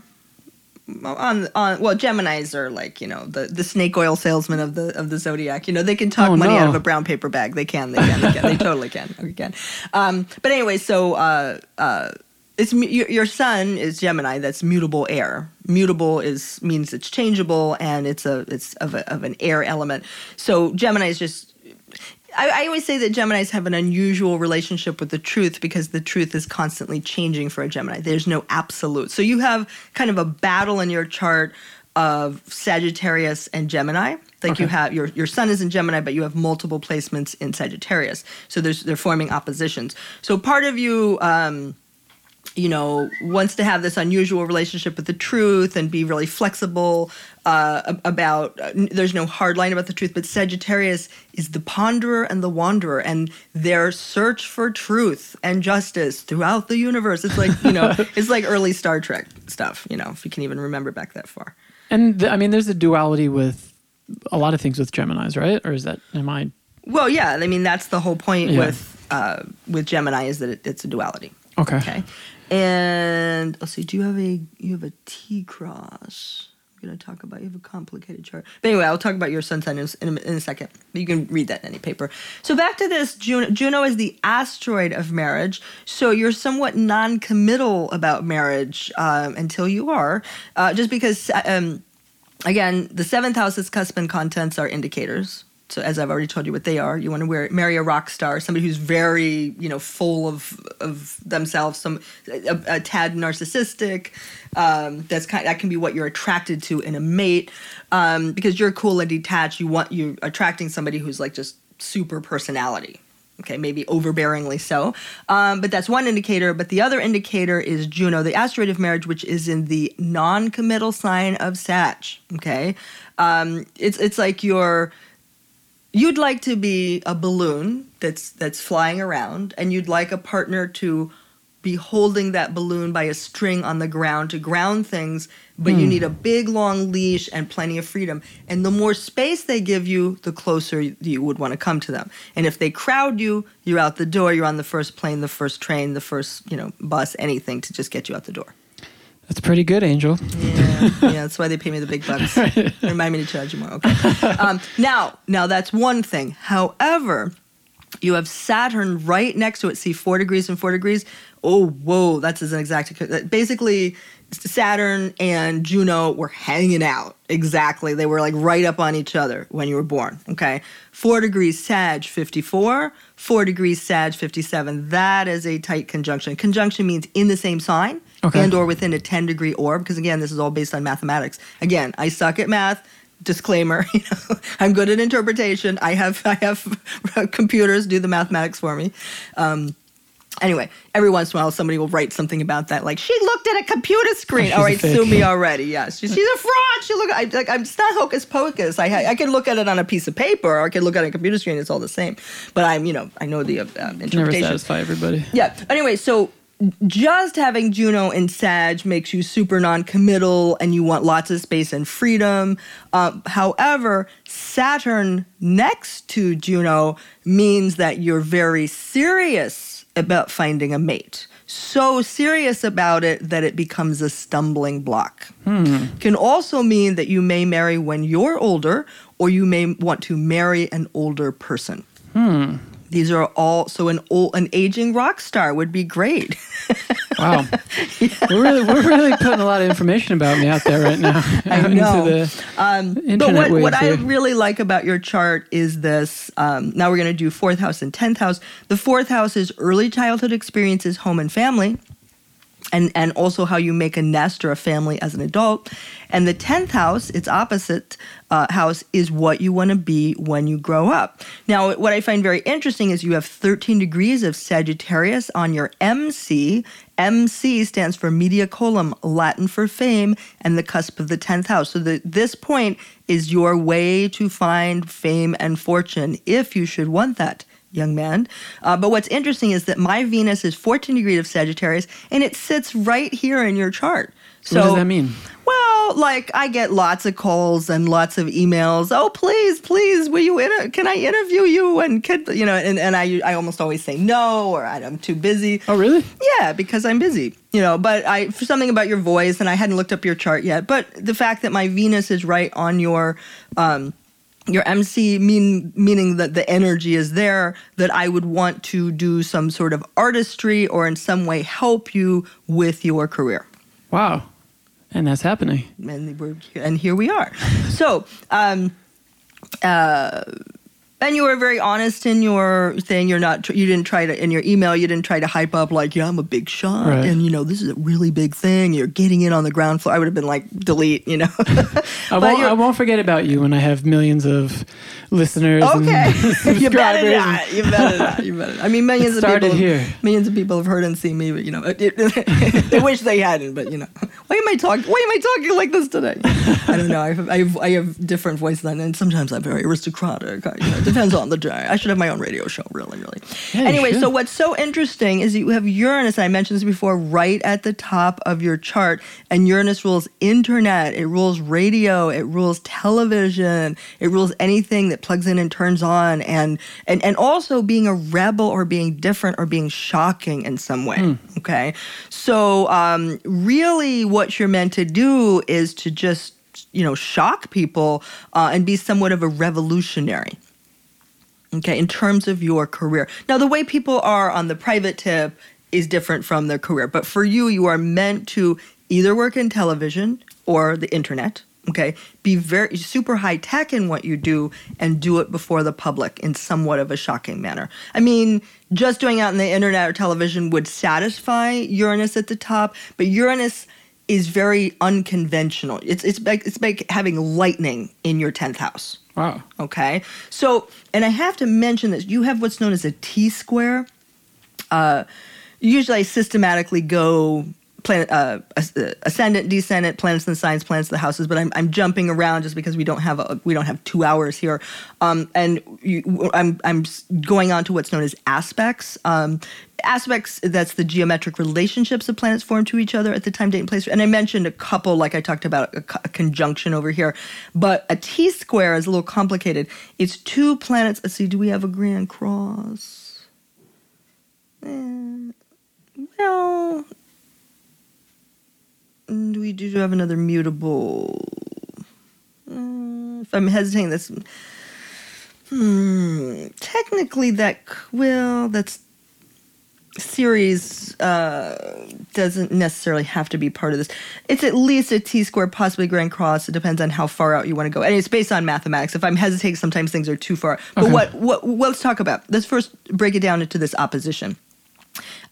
on on. Well, Gemini's are like you know the the snake oil salesman of the of the zodiac. You know they can talk Oh, money out of a brown paper bag. They can, they can, they can, they totally can, they can. Um, but anyway, so uh, uh, it's your, your sun is Gemini. That's mutable air. Mutable is means it's changeable and it's a it's of a, of an air element. So Gemini is just I, I always say that Geminis have an unusual relationship with the truth because the truth is constantly changing for a Gemini. There's no absolute. So you have kind of a battle in your chart of Sagittarius and Gemini. Like you have your your sun is in Gemini, but you have multiple placements in Sagittarius. So there's they're forming oppositions. So part of you um, you know, wants to have this unusual relationship with the truth and be really flexible uh, about. Uh, there's no hard line about the truth, but Sagittarius is the ponderer and the wanderer, and their search for truth and justice throughout the universe. It's like you know, it's like early Star Trek stuff. You know, if you can even remember back that far. And the, I mean, there's a duality with a lot of things with Gemini's, right? Or is that am I? Well, yeah. I mean, that's the whole point Yeah. with uh, with Gemini is that it, it's a duality. Okay. Okay. And let's see, do you have a you have a T cross? I'm gonna talk about you have a complicated chart. But anyway, I'll talk about your sun sign in, a- in, in a second. You can read that in any paper. So back to this, Juno, Juno is the asteroid of marriage. So you're somewhat non-committal about marriage um, until you are, uh, just because. Um, again, the seventh house's cusp and contents are indicators. So as I've already told you what they are, you want to wear, marry a rock star, somebody who's very, you know, full of of themselves, some a, a tad narcissistic. Um, that's kind that can be what you're attracted to in a mate, um, because you're cool and detached. You want you're attracting somebody who's like just super personality. Okay, maybe overbearingly so. Um, but that's one indicator. But the other indicator is Juno, the asteroid of marriage, which is in the non committal sign of Sag. Okay. Um, it's, it's like you're. You'd like to be a balloon that's that's flying around, and you'd like a partner to be holding that balloon by a string on the ground to ground things, but you hmm. need a big long leash and plenty of freedom. And the more space they give you, the closer you would want to come to them. And if they crowd you, you're out the door, you're on the first plane, the first train, the first, you know, bus, anything to just get you out the door. That's pretty good, Angel. Yeah, yeah, that's why they pay me the big bucks. Remind me to charge you more. Okay. Um, now, now that's one thing. However, you have Saturn right next to it. See, four degrees and four degrees. Oh, whoa, that's an exact. Basically, Saturn and Juno were hanging out. Exactly, they were like right up on each other when you were born. Okay, four degrees Sag, fifty-four. Four degrees Sag, fifty-seven. That is a tight conjunction. Conjunction means in the same sign Okay. and or within a 10 degree orb because again this is all based on mathematics. Again i suck at math. Disclaimer you know i'm good at interpretation. I have i have computers. Do the mathematics for me. Um, anyway every once in a while somebody will write something about that like she looked at a computer screen. She's all right sue me already. Yes. She, she's a fraud. She look I, like i'm it's not hocus pocus. I, I can look at it on a piece of paper or i can look at a computer screen. It's all the same. But i'm you know i know the uh, Never interpretation. satisfy everybody. yeah. Anyway, so just having Juno and Sag makes you super non-committal, and you want lots of space and freedom. Um, however, Saturn next to Juno means that you're very serious about finding a mate. So serious about it that it becomes a stumbling block. Can also mean that you may marry when you're older, or you may want to marry an older person. These are all so an old an aging rock star would be great. Wow. We're really we're really putting a lot of information about me out there right now. I know. Um, but what, what I really like about your chart is this. Um, now we're going to do fourth house and tenth house. The fourth house is early childhood experiences, home and family, and and also how you make a nest or a family as an adult. And the tenth house, its opposite uh, house, is what you want to be when you grow up. Now, what I find very interesting is you have 13 degrees of Sagittarius on your MC. MC stands for media colum, Latin for fame, and the cusp of the 10th house. So the, this point is your way to find fame and fortune if you should want that young man. Uh, but what's interesting is that my Venus is 14 degrees of Sagittarius, and it sits right here in your chart. So what does that mean? Well, like I get lots of calls and lots of emails. Oh, please, please, will you? Inter- can I interview you? And can, you know, and, and I I almost always say no or I'm too busy. Oh, really? Yeah, because I'm busy, you know. But I for something about your voice, and I hadn't looked up your chart yet. But the fact that my Venus is right on your. Um, your MC mean meaning that the energy is there that I would want to do some sort of artistry or in some way help you with your career Wow. And that's happening. and we're and here we are. So, um, uh, and you were very honest in your thing. You're not. You didn't try to in your email. You didn't try to hype up like, yeah, I'm a big shot, Right. and you know this is a really big thing. You're getting in on the ground floor. I would have been like, delete, you know. I won't, I won't forget about you when I have millions of listeners. Okay, and you better not. You better not. You better. Not. I mean, millions It of people. here. Millions of people have heard and seen me, but you know, it, it, they wish they hadn't. But you know, why am I talking? Why am I talking like this today? I don't know. I have, I have, I have different voice then, and sometimes I'm very aristocratic. I, you know, depends on the day. I should have my own radio show. Really, really. Yeah, anyway, so what's so interesting is you have Uranus. And I mentioned this before, right at the top of your chart, and Uranus rules internet. It rules radio. It rules television. It rules anything that plugs in and turns on, and and and also being a rebel or being different or being shocking in some way. Okay, so um, really, what you're meant to do is to just you know shock people uh, and be somewhat of a revolutionary okay in terms of your career. Now the way people are on the private tip is different from their career but for you you are meant to either work in television or the internet okay? Be very super high tech in what you do and do it before the public in somewhat of a shocking manner. I mean just doing out in the internet or television would satisfy uranus at the top but uranus is very unconventional. It's it's like it's like having lightning in your 10th house Wow. Okay. So, and I have to mention this you have what's known as a T square. Uh, usually I systematically go planet, uh, uh, ascendant, descendant, planets the signs, planets the houses, but I'm, I'm jumping around just because we don't have a, we don't have two hours here. Um, and you, I'm, I'm going on to what's known as aspects. Um, aspects, that's the geometric relationships of planets form to each other at the time, date, and place. And I mentioned a couple, like I talked about a, a conjunction over here. But a T square is a little complicated. It's two planets. Let's see, do we have a grand cross? Eh, well, do we do have another mutable? Mm, if I'm hesitating, this. Hmm. Technically, that well, that's Ceres uh, doesn't necessarily have to be part of this. It's at least a T square, possibly grand cross. It depends on how far out you want to go, and it's based on mathematics. If I'm hesitating, sometimes things are too far. But Okay. what what what- let's talk about. Let's first break it down into this opposition.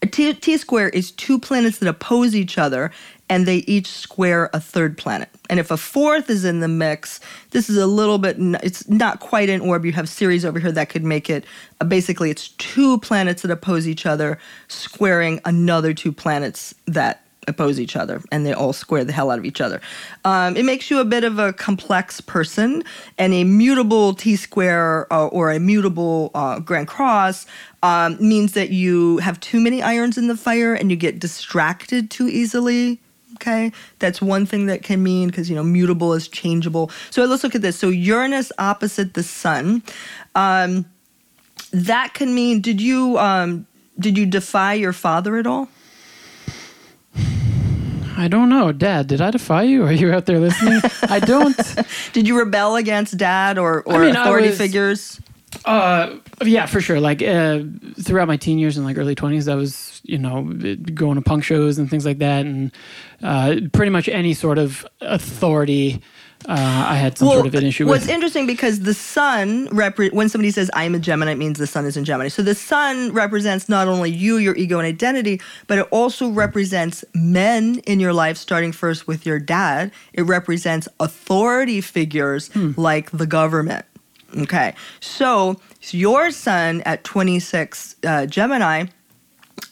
A T, T square is two planets that oppose each other, and they each square a third planet. And if a fourth is in the mix, this is a little bit, it's not quite an orb. You have Ceres over here that could make it. Uh, basically, it's two planets that oppose each other, squaring another two planets that oppose each other, and they all square the hell out of each other. Um, it makes you a bit of a complex person, and a mutable T square uh, or a mutable uh, Grand Cross um, means that you have too many irons in the fire and you get distracted too easily. Okay, that's one thing that can mean because you know mutable is changeable. So let's look at this. So Uranus opposite the Sun, um, that can mean. Did you um, did you defy your father at all? I don't know, Dad. Did I defy you? Are you out there listening? I don't. Did you rebel against dad or, or mean, I authority was- figures? Uh, yeah, for sure. Like uh, throughout my teen years and like early twenties, I was you know going to punk shows and things like that, and uh, pretty much any sort of authority, uh, I had some sort of an issue with. what's with. interesting because the sun repre- when somebody says I'm a Gemini, it means the sun is in Gemini. So the sun represents not only you, your ego and identity, but it also represents men in your life, starting first with your dad. It represents authority figures Hmm. like the government. Okay, so your sun at 26 uh, Gemini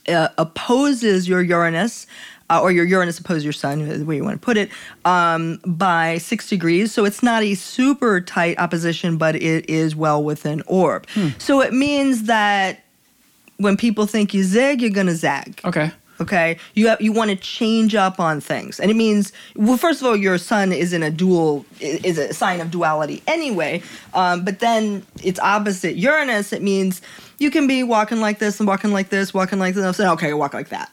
uh, opposes your Uranus, uh, or your Uranus opposes your Sun, the way you want to put it, um, by six degrees. So it's not a super tight opposition, but it is well within orb. So it means that when people think you zig, you're going to zag. okay. Okay, you have, you want to change up on things, and it means well. First of all, your sun is in a dual is a sign of duality anyway. Um, but then it's opposite Uranus. It means you can be walking like this and walking like this, walking like this. And say okay, walk like that.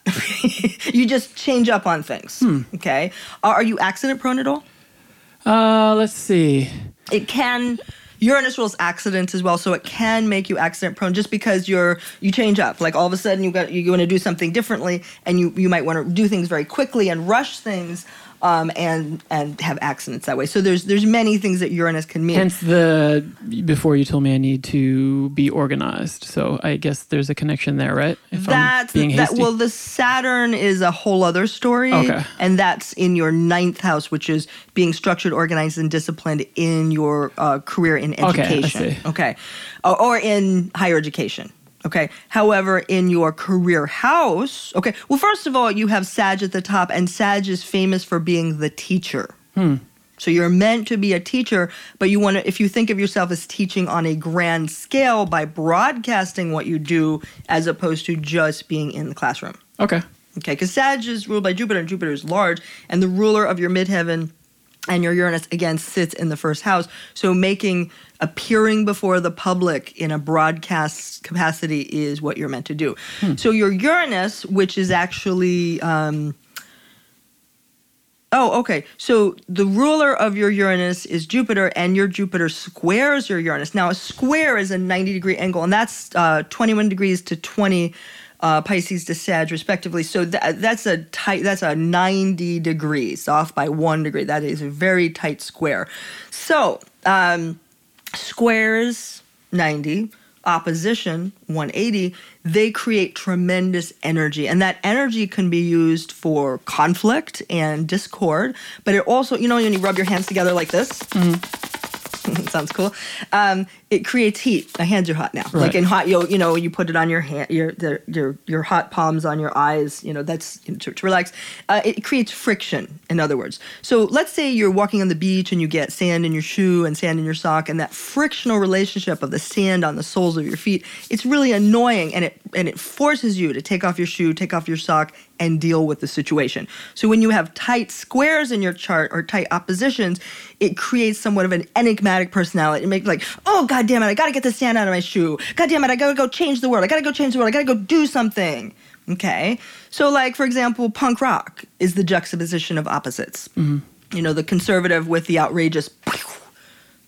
you just change up on things. Okay, are are you accident prone at all? Uh, let's see. it can Uranus rules accidents as well, so it can make you accident prone just because you're you change up. Like all of a sudden you got you want to do something differently, and you you might want to do things very quickly and rush things. Um, and and have accidents that way. So there's there's many things that Uranus can mean. Hence the before you told me I need to be organized. So I guess there's a connection there, right? If that's I'm being that. Well, the Saturn is a whole other story, Okay. and that's in your ninth house, which is being structured, organized, and disciplined in your uh, career in Okay, education. see. Okay, or, or in higher education. Okay. However, in your career house, okay. Well, first of all, you have Sag at the top, and Sag is famous for being the teacher. Hmm. So you're meant to be a teacher, but you want to, if you think of yourself as teaching on a grand scale by broadcasting what you do as opposed to just being in the classroom. okay. Okay, because Sag is ruled by Jupiter, and Jupiter is large, and the ruler of your midheaven and your Uranus again sits in the first house. So making appearing before the public in a broadcast capacity is what you're meant to do. So your Uranus, which is actually um, Oh, okay. So the ruler of your Uranus is Jupiter, and your Jupiter squares your Uranus. Now, a square is a 90 degree angle, and that's uh, 21 degrees to 20 uh, Pisces to Sag, respectively. So tha- that's a tight, that's a 90 degrees off by one degree. That is a very tight square. So, um, squares 90 opposition 180 they create tremendous energy and that energy can be used for conflict and discord but it also you know when you rub your hands together like this sounds cool um, it creates heat. My hands are hot now. Right. like in hot you you know you put it on your hand your the, your your hot palms on your eyes you know that's you know, to, to relax. Uh, it creates friction in other words. So let's say you're walking on the beach and you get sand in your shoe and sand in your sock and that frictional relationship of the sand on the soles of your feet it's really annoying and it and it forces you to take off your shoe take off your sock and deal with the situation. So when you have tight squares in your chart or tight oppositions it creates somewhat of an enigmatic personality. It makes like oh god damn it i gotta get the sand out of my shoe. God damn it i gotta go change the world. I gotta go change the world. I gotta go do something. Okay? So like for example punk rock is the juxtaposition of opposites. Mm-hmm. You know the conservative with the outrageous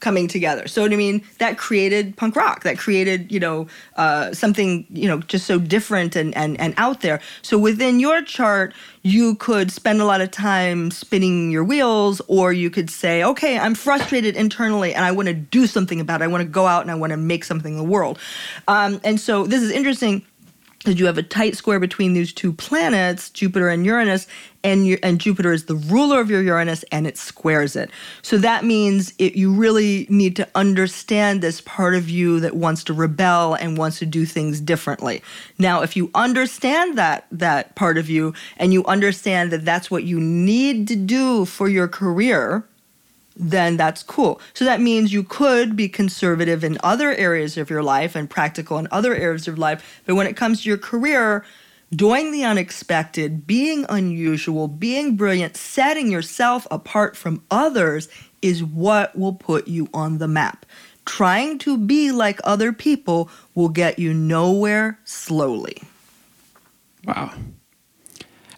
coming together. So I mean, that created punk rock. That created, you know, uh, something, you know, just so different and, and and out there. So within your chart, you could spend a lot of time spinning your wheels, or you could say, okay, I'm frustrated internally, and I want to do something about it. I want to go out and I want to make something in the world. Um, and so this is interesting because you have a tight square between these two planets, Jupiter and Uranus, and and Jupiter is the ruler of your Uranus, and it squares it. So that means it, you really need to understand this part of you that wants to rebel and wants to do things differently. Now, if you understand that that part of you, and you understand that that's what you need to do for your career, then that's cool. So that means you could be conservative in other areas of your life and practical in other areas of life. But when it comes to your career, doing the unexpected, being unusual, being brilliant, setting yourself apart from others is what will put you on the map. Trying to be like other people will get you nowhere slowly. Wow.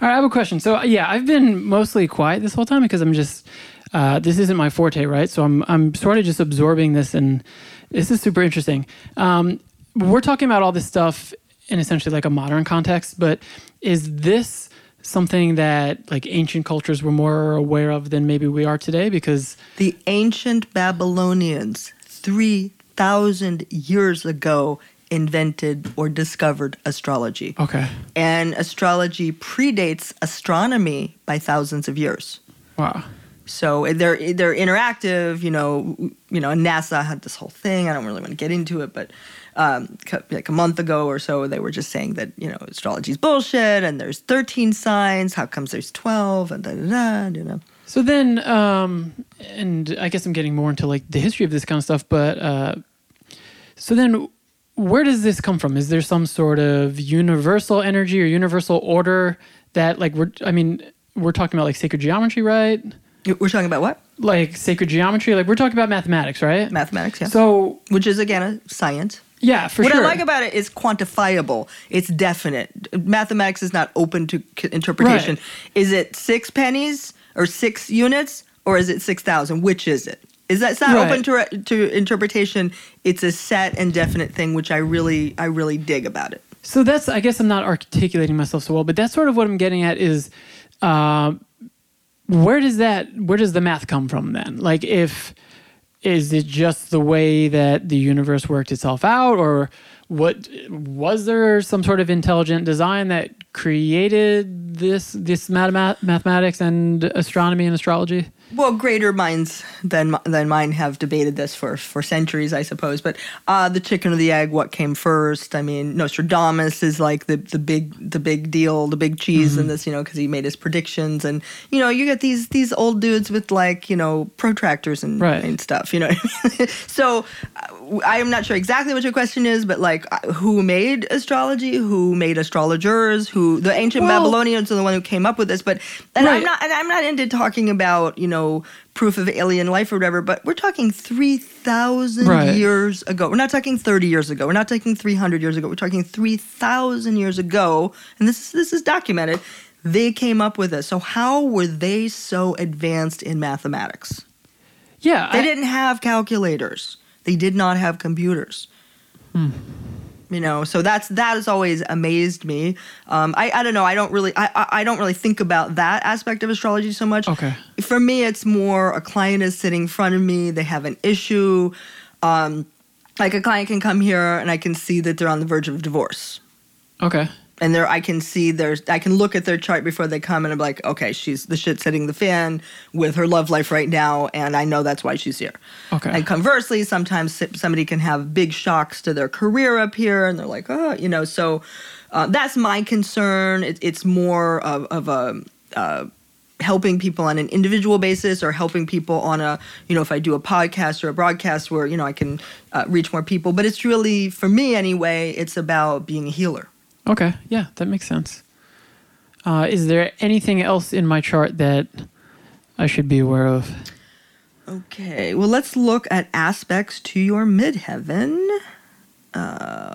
All right, I have a question. So yeah, I've been mostly quiet this whole time because I'm just uh, this isn't my forte, right? So I'm I'm sort of just absorbing this, and this is super interesting. Um, we're talking about all this stuff in essentially like a modern context, but is this something that like ancient cultures were more aware of than maybe we are today? Because The ancient Babylonians, 3,000 years ago, invented or discovered astrology. okay, And astrology predates astronomy by thousands of years. wow, So they're they're interactive, you know. You know, NASA had this whole thing. I don't really want to get into it, but um, like a month ago or so, they were just saying that you know astrology's bullshit, and there's 13 signs. How comes there's 12? And da da da. You know. So then, um, and I guess I'm getting more into like the history of this kind of stuff, but uh, so then where does this come from? Is there some sort of universal energy or universal order that like we're, I mean, we're talking about like sacred geometry, right? We're talking about what? Like sacred geometry, like we're talking about mathematics, right? Mathematics, yeah. So Which is again a science. yeah, for what sure. What I like about it is quantifiable. It's definite. Mathematics is not open to interpretation. Right. Is it six pennies or six units or is it six thousand? Which is it? Is that it's not Right. open to to interpretation? It's a set and definite thing, which I really I really dig about it. So that's, I guess I'm not articulating myself so well, but that's sort of what I'm getting at is, uh, where does that where does the math come from then? Like if is it just the way that the universe worked itself out or what was there some sort of intelligent design that created this this mathemat- mathematics and astronomy and astrology? Well, greater minds than than mine have debated this for for centuries, I suppose. But uh, the chicken or the egg, what came first? I mean, Nostradamus is like the the big the big deal, the big cheese Mm-hmm. in this, you know, because he made his predictions, and you know, you get these these old dudes with like you know protractors and Right. and stuff, you know. so uh, I am not sure exactly what your question is, but like, uh, who made astrology? Who made astrologers? Who the ancient Well- Babylonians are the one who came up with this? But and I'm not and I'm not into talking about you know proof of alien life or whatever. But we're talking three thousand Right. years ago. We're not talking thirty years ago. We're not talking three hundred years ago. We're talking three thousand years ago, and this is this is documented. They came up with this. So how were they so advanced in mathematics? Yeah. They I- didn't have calculators. They did not have computers. Hmm. You know, so that's that has always amazed me. Um, I I don't know. I don't really I I- I don't really think about that aspect of astrology so much. Okay. For me, it's more a client is sitting in front of me. They have an issue. Um, like a client can come here and I can see that they're on the verge of divorce Okay. And there I can see there's I can look at their chart before they come and I'm like, okay, she's the shit's hitting the fan with her love life right now, and I know that's why she's here. Okay. And conversely, sometimes somebody can have big shocks to their career up here, and they're like, oh, you know, so uh, that's my concern. It, it's more of, of a uh, helping people on an individual basis or helping people on a you know if i do a podcast or a broadcast where you know i can uh, reach more people but it's really for me anyway it's about being a healer Okay, yeah, that makes sense. Uh, is there anything else in my chart that I should be aware of? Okay, well, let's look at aspects to your midheaven. Uh,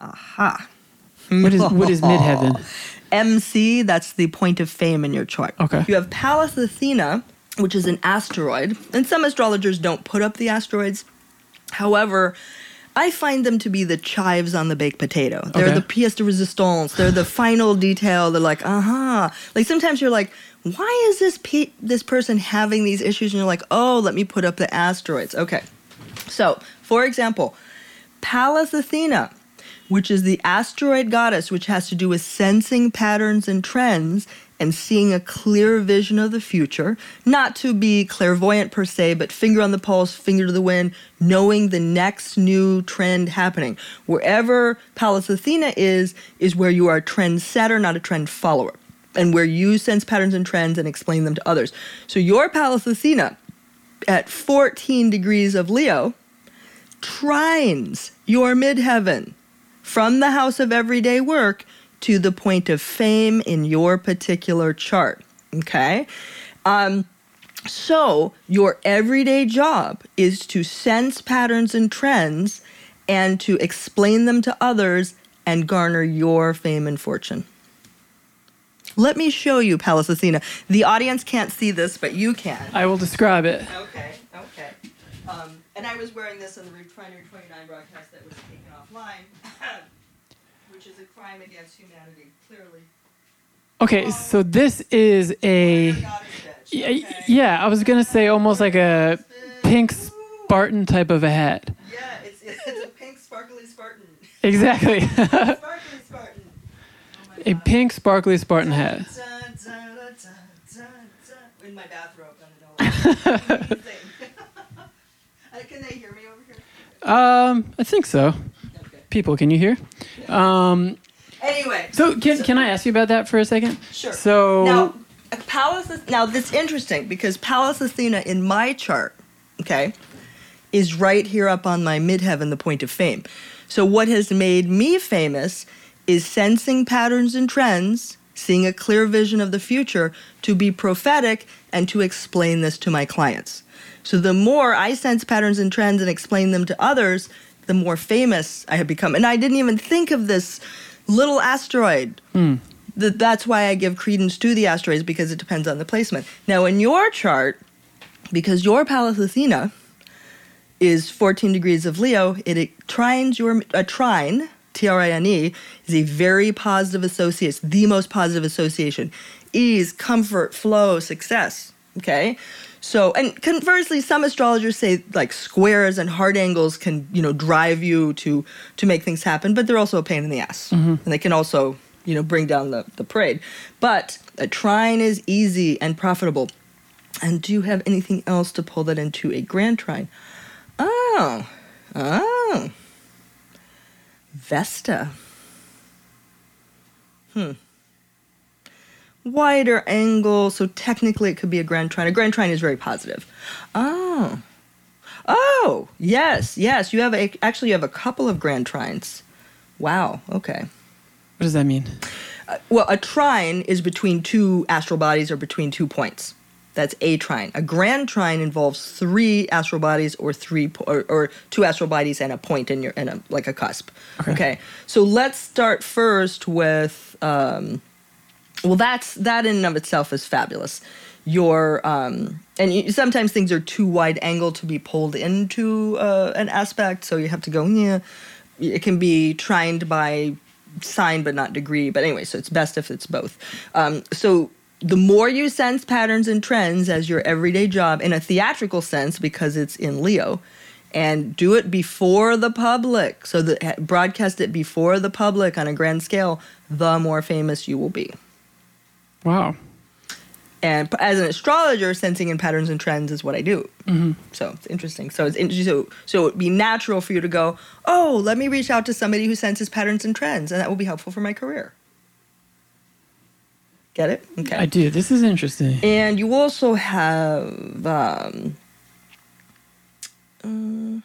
aha. What is what is midheaven? MC, that's the point of fame in your chart. Okay. You have Pallas Athena, which is an asteroid, and some astrologers don't put up the asteroids. However, I find them to be the chives on the baked potato. They're Okay. the pièce de résistance. They're the final detail. They're like, uh huh. Like sometimes you're like, why is this pe- this person having these issues? And you're like, oh, let me put up the asteroids. Okay. So, for example, Pallas Athena, which is the asteroid goddess, which has to do with sensing patterns and trends and seeing a clear vision of the future, not to be clairvoyant per se, but finger on the pulse, finger to the wind, knowing the next new trend happening. Wherever Pallas Athena is, is where you are a trendsetter, not a trend follower, and where you sense patterns and trends and explain them to others. So your Pallas Athena at 14 degrees of Leo trines your midheaven from the house of everyday work to the point of fame in your particular chart. Okay? Um, so, your everyday job is to sense patterns and trends and to explain them to others and garner your fame and fortune. Let me show you Pallas Athena. The audience can't see this, but you can. I will describe it. Okay, okay. Um, and I was wearing this on the Refinery 29 broadcast that was taken offline, which is a crime against humanity, clearly. Okay, so this is a Goddess bitch, okay? yeah. I was gonna say almost like a pink Spartan type of a hat. Yeah, it's, it's a pink sparkly Spartan. Exactly, Sparkly Spartan. Oh a pink sparkly Spartan hat. In my bathrobe. the door. Uh, Can they hear me over here? Um, I think so. People, can you hear? Um, Anyway. so can can I ask you about that for a second? Sure. So Now, Pallas. Now, that's interesting because Pallas Athena in my chart, okay, is right here up on my midheaven, the point of fame. So, what has made me famous is sensing patterns and trends, seeing a clear vision of the future, to be prophetic and to explain this to my clients. So, the more I sense patterns and trends and explain them to others, the more famous I have become. And I didn't even think of this little asteroid hmm. Th- that's why I give credence to the asteroids because it depends on the placement. Now, in your chart, because your Pallas Athena is 14 degrees of Leo, it, it trines your a trine T R I N E, is a very positive association. The most positive association. Ease, comfort, flow, success. Okay. So, and conversely, some astrologers say like squares and hard angles can, you know, drive you to to make things happen, but they're also a pain in the ass, and they can also, you know, bring down the the parade. But a trine is easy and profitable. And do you have anything else to pull that into a grand trine? Oh, oh, Vesta. Hmm. Wider angle, so technically it could be a grand trine. A grand trine is very positive. Oh, oh, yes, yes. You have a, actually you have a couple of grand trines. Wow. Okay. What does that mean? Well, a trine is between two astral bodies or between two points. That's a trine. A grand trine involves three astral bodies or three po- or, or two astral bodies and a point in your in a like a cusp. Okay. So let's start first with um, well, that's that in and of itself is fabulous. Your um, and you, sometimes things are too wide angle to be pulled into uh, an aspect, so you have to go. Yeah, it can be trined by sign but not degree. But anyway, so it's best if it's both. Um, so the more you sense patterns and trends as your everyday job in a theatrical sense, because it's in Leo, and do it before the public. So that broadcast it before the public on a grand scale, the more famous you will be. Wow. And as an astrologer, sensing in patterns and trends is what I do. So it's interesting. So it's in- so so it'd be natural for you to go, oh, let me reach out to somebody who senses patterns and trends, and that will be helpful for my career. Get it? Okay. I do. This is interesting. And you also have um, mm,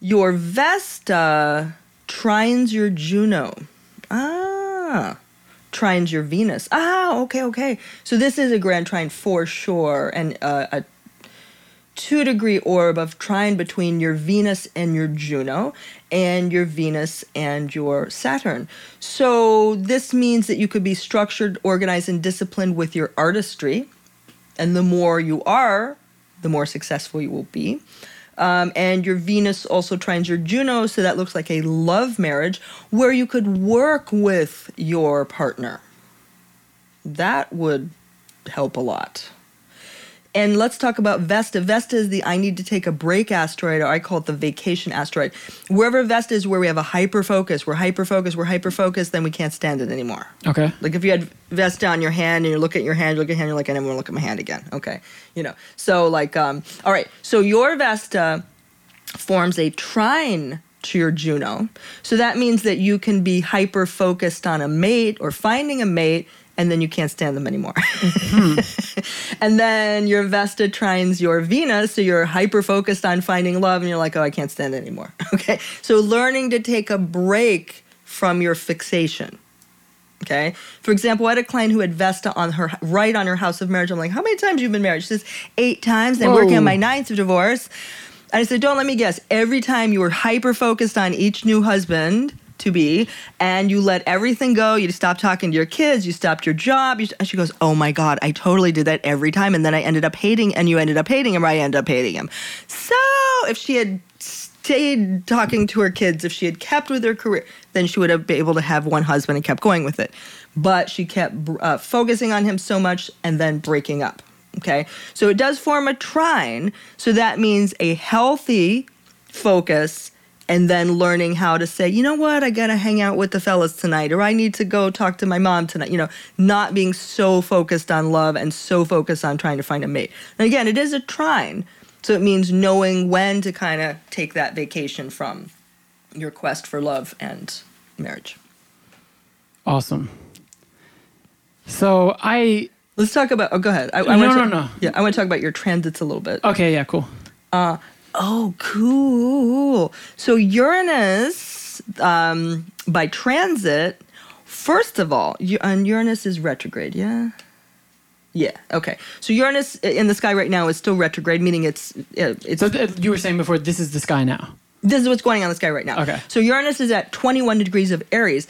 your Vesta trines your Juno. Ah, trines your Venus. Ah, okay, okay. So this is a grand trine for sure, and uh, a two degree orb of trine between your Venus and your Juno and your Venus and your Saturn. So this means that you could be structured, organized, and disciplined with your artistry. And the more you are, the more successful you will be. Um, and your Venus also trines your Juno, so that looks like a love marriage where you could work with your partner. That would help a lot. And let's talk about Vesta. Vesta is the I need to take a break asteroid, or I call it the vacation asteroid. Wherever Vesta is, where we have a hyper focus, we're hyper focused, we're hyper focused, then we can't stand it anymore. Okay. Like if you had Vesta on your hand and you look at your hand, you look at your hand, you're like, I never want to look at my hand again. Okay. You know. So like um all right. So your Vesta forms a trine to your Juno. So that means that you can be hyper focused on a mate or finding a mate and then you can't stand them anymore. Mm-hmm. and then your Vesta trines your Venus, so you're hyper focused on finding love and you're like, oh, I can't stand it anymore. Okay. So learning to take a break from your fixation. Okay. For example, I had a client who had Vesta on her right on her house of marriage. I'm like, how many times you've been married? She says, eight times. I'm working on my ninth divorce. And I said, don't let me guess. Every time you were hyper focused on each new husband to be, and you let everything go, you stopped talking to your kids, you stopped your job. You, and she goes, oh my God, I totally did that every time. And then I ended up hating, and you ended up hating him, or I ended up hating him. So if she had stayed talking to her kids, if she had kept with her career, then she would have been able to have one husband and kept going with it. But she kept uh, focusing on him so much and then breaking up. Okay, so it does form a trine. So that means a healthy focus and then learning how to say, you know what, I gotta hang out with the fellas tonight, or I need to go talk to my mom tonight. You know, not being so focused on love and so focused on trying to find a mate. And again, it is a trine. So it means knowing when to kind of take that vacation from your quest for love and marriage. Awesome. So I Let's talk about. Oh, go ahead. I, I No, wanna no, no. Yeah, I want to talk about your transits a little bit. okay, yeah, cool. Uh, Oh, cool. So Uranus, um, by transit, first of all, and Uranus is retrograde, yeah? Yeah, okay. So Uranus in the sky right now is still retrograde, meaning it's, uh, it's So th- you were saying before this is the sky now. this is what's going on in the sky right now. Okay. So Uranus is at 21 degrees of Aries.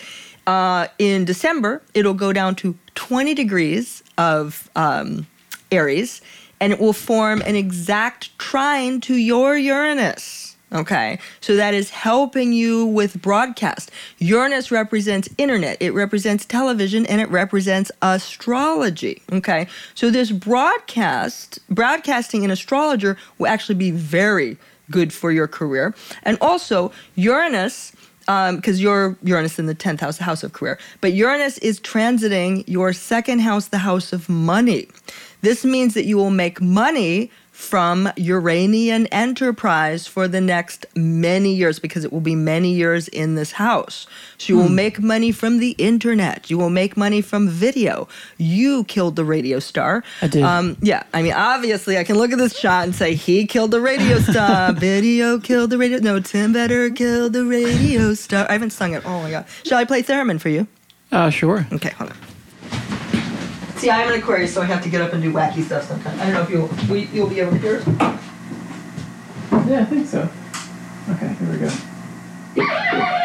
Uh, in December, it'll go down to 20 degrees of um, Aries, and it will form an exact trine to your Uranus. Okay, so that is helping you with broadcast. Uranus represents internet, it represents television, and it represents astrology. Okay, so this broadcast, broadcasting an astrologer will actually be very good for your career. And also, Uranus because um, you're Uranus in the 10th house, the house of career. But Uranus is transiting your second house, the house of money. This means that you will make money from Uranian enterprise for the next many years because it will be many years in this house. So you hmm. will make money from the internet. You will make money from video. You killed the radio star. I did. Um, yeah, I mean, obviously, I can look at this shot and say he killed the radio star. video killed the radio. No, Tim Vetter killed the radio star. I haven't sung it. Oh my god. Shall I play theremin for you? Uh, sure. Okay, hold on. See, I'm an Aquarius, so I have to get up and do wacky stuff sometimes. I don't know if you'll we, you'll be able to hear it. Yeah, I think so. Okay, here we go.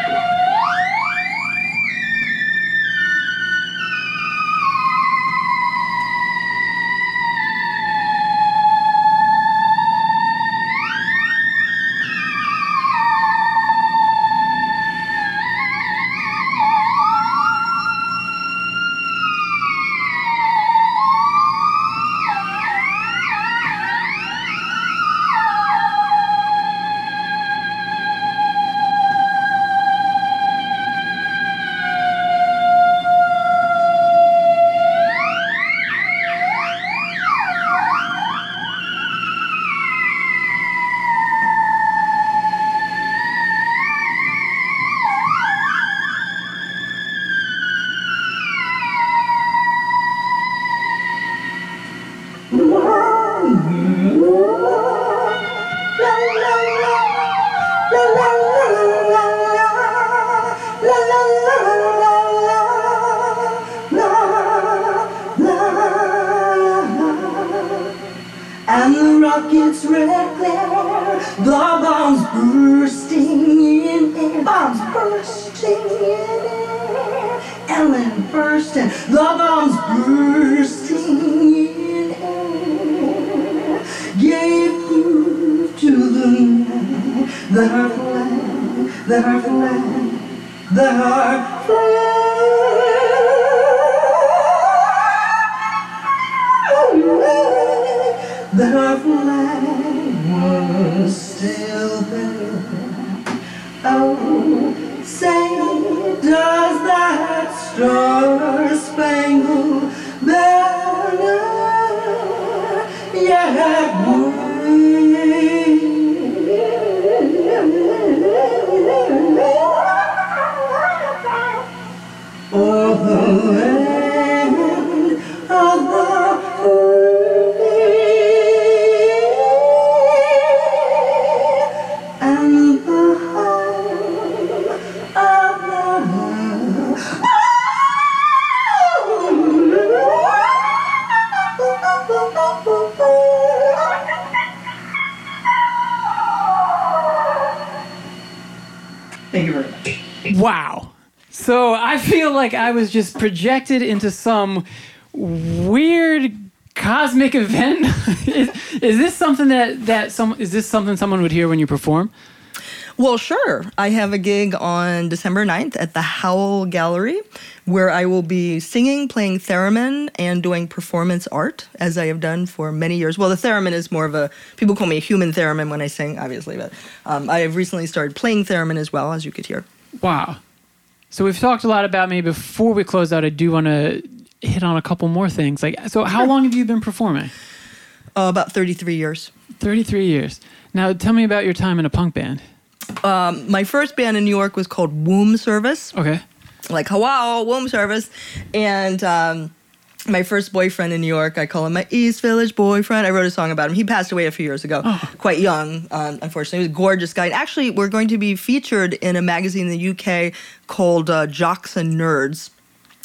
like I was just projected into some weird cosmic event. is, is, this something that that some is this something someone would hear when you perform? Well, sure. I have a gig on December 9th at the Howl Gallery where I will be singing, playing theremin, and doing performance art as I have done for many years. Well, the theremin is more of a, people call me a human theremin when I sing, obviously, but um, I have recently started playing theremin as well, as you could hear. Wow. So we've talked a lot about me. Before we close out, I do want to hit on a couple more things. Like, so how long have you been performing? Uh, about 33 years. 33 years. Now, tell me about your time in a punk band. Um, my first band in New York was called Womb Service. Okay. Like, hello, Womb Service. And um, my first boyfriend in New York. I call him my East Village boyfriend. I wrote a song about him. He passed away a few years ago, oh. quite young, um, unfortunately. He was a gorgeous guy. And actually, we're going to be featured in a magazine in the UK called uh, Jocks and Nerds.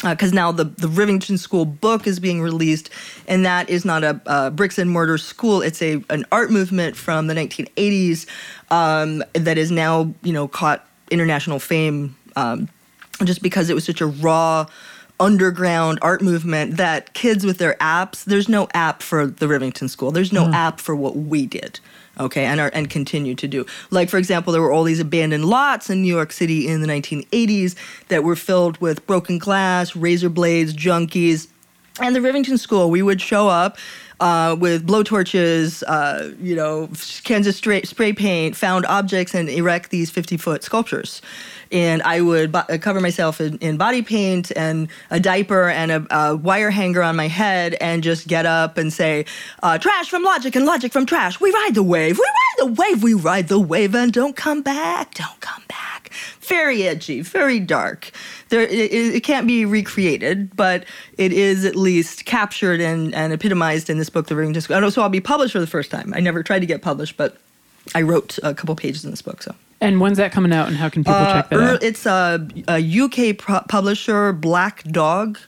Because uh, now the, the Rivington School book is being released, and that is not a, a bricks and mortar school. It's a an art movement from the 1980s um, that is now you know caught international fame um, just because it was such a raw underground art movement that kids with their apps, there's no app for the Rivington School. There's no app for what we did. Okay, and are and continue to do. Like for example, there were all these abandoned lots in New York City in the 1980s that were filled with broken glass, razor blades, junkies, and the Rivington School. We would show up uh, with blowtorches, uh, you know, Kansas spray, spray paint, found objects, and erect these 50 foot sculptures. And I would bo- cover myself in, in body paint and a diaper and a, a wire hanger on my head and just get up and say, uh, Trash from logic and logic from trash. We ride the wave. We ride the wave. We ride the wave and don't come back. Don't come back. Very edgy, very dark. There, it, it can't be recreated, but it is at least captured and, and epitomized in this book, The Rivington School. So I'll be published for the first time. I never tried to get published, but I wrote a couple pages in this book. So And when's that coming out, and how can people check that uh, out? It's a, a UK pro- publisher, Black Dog.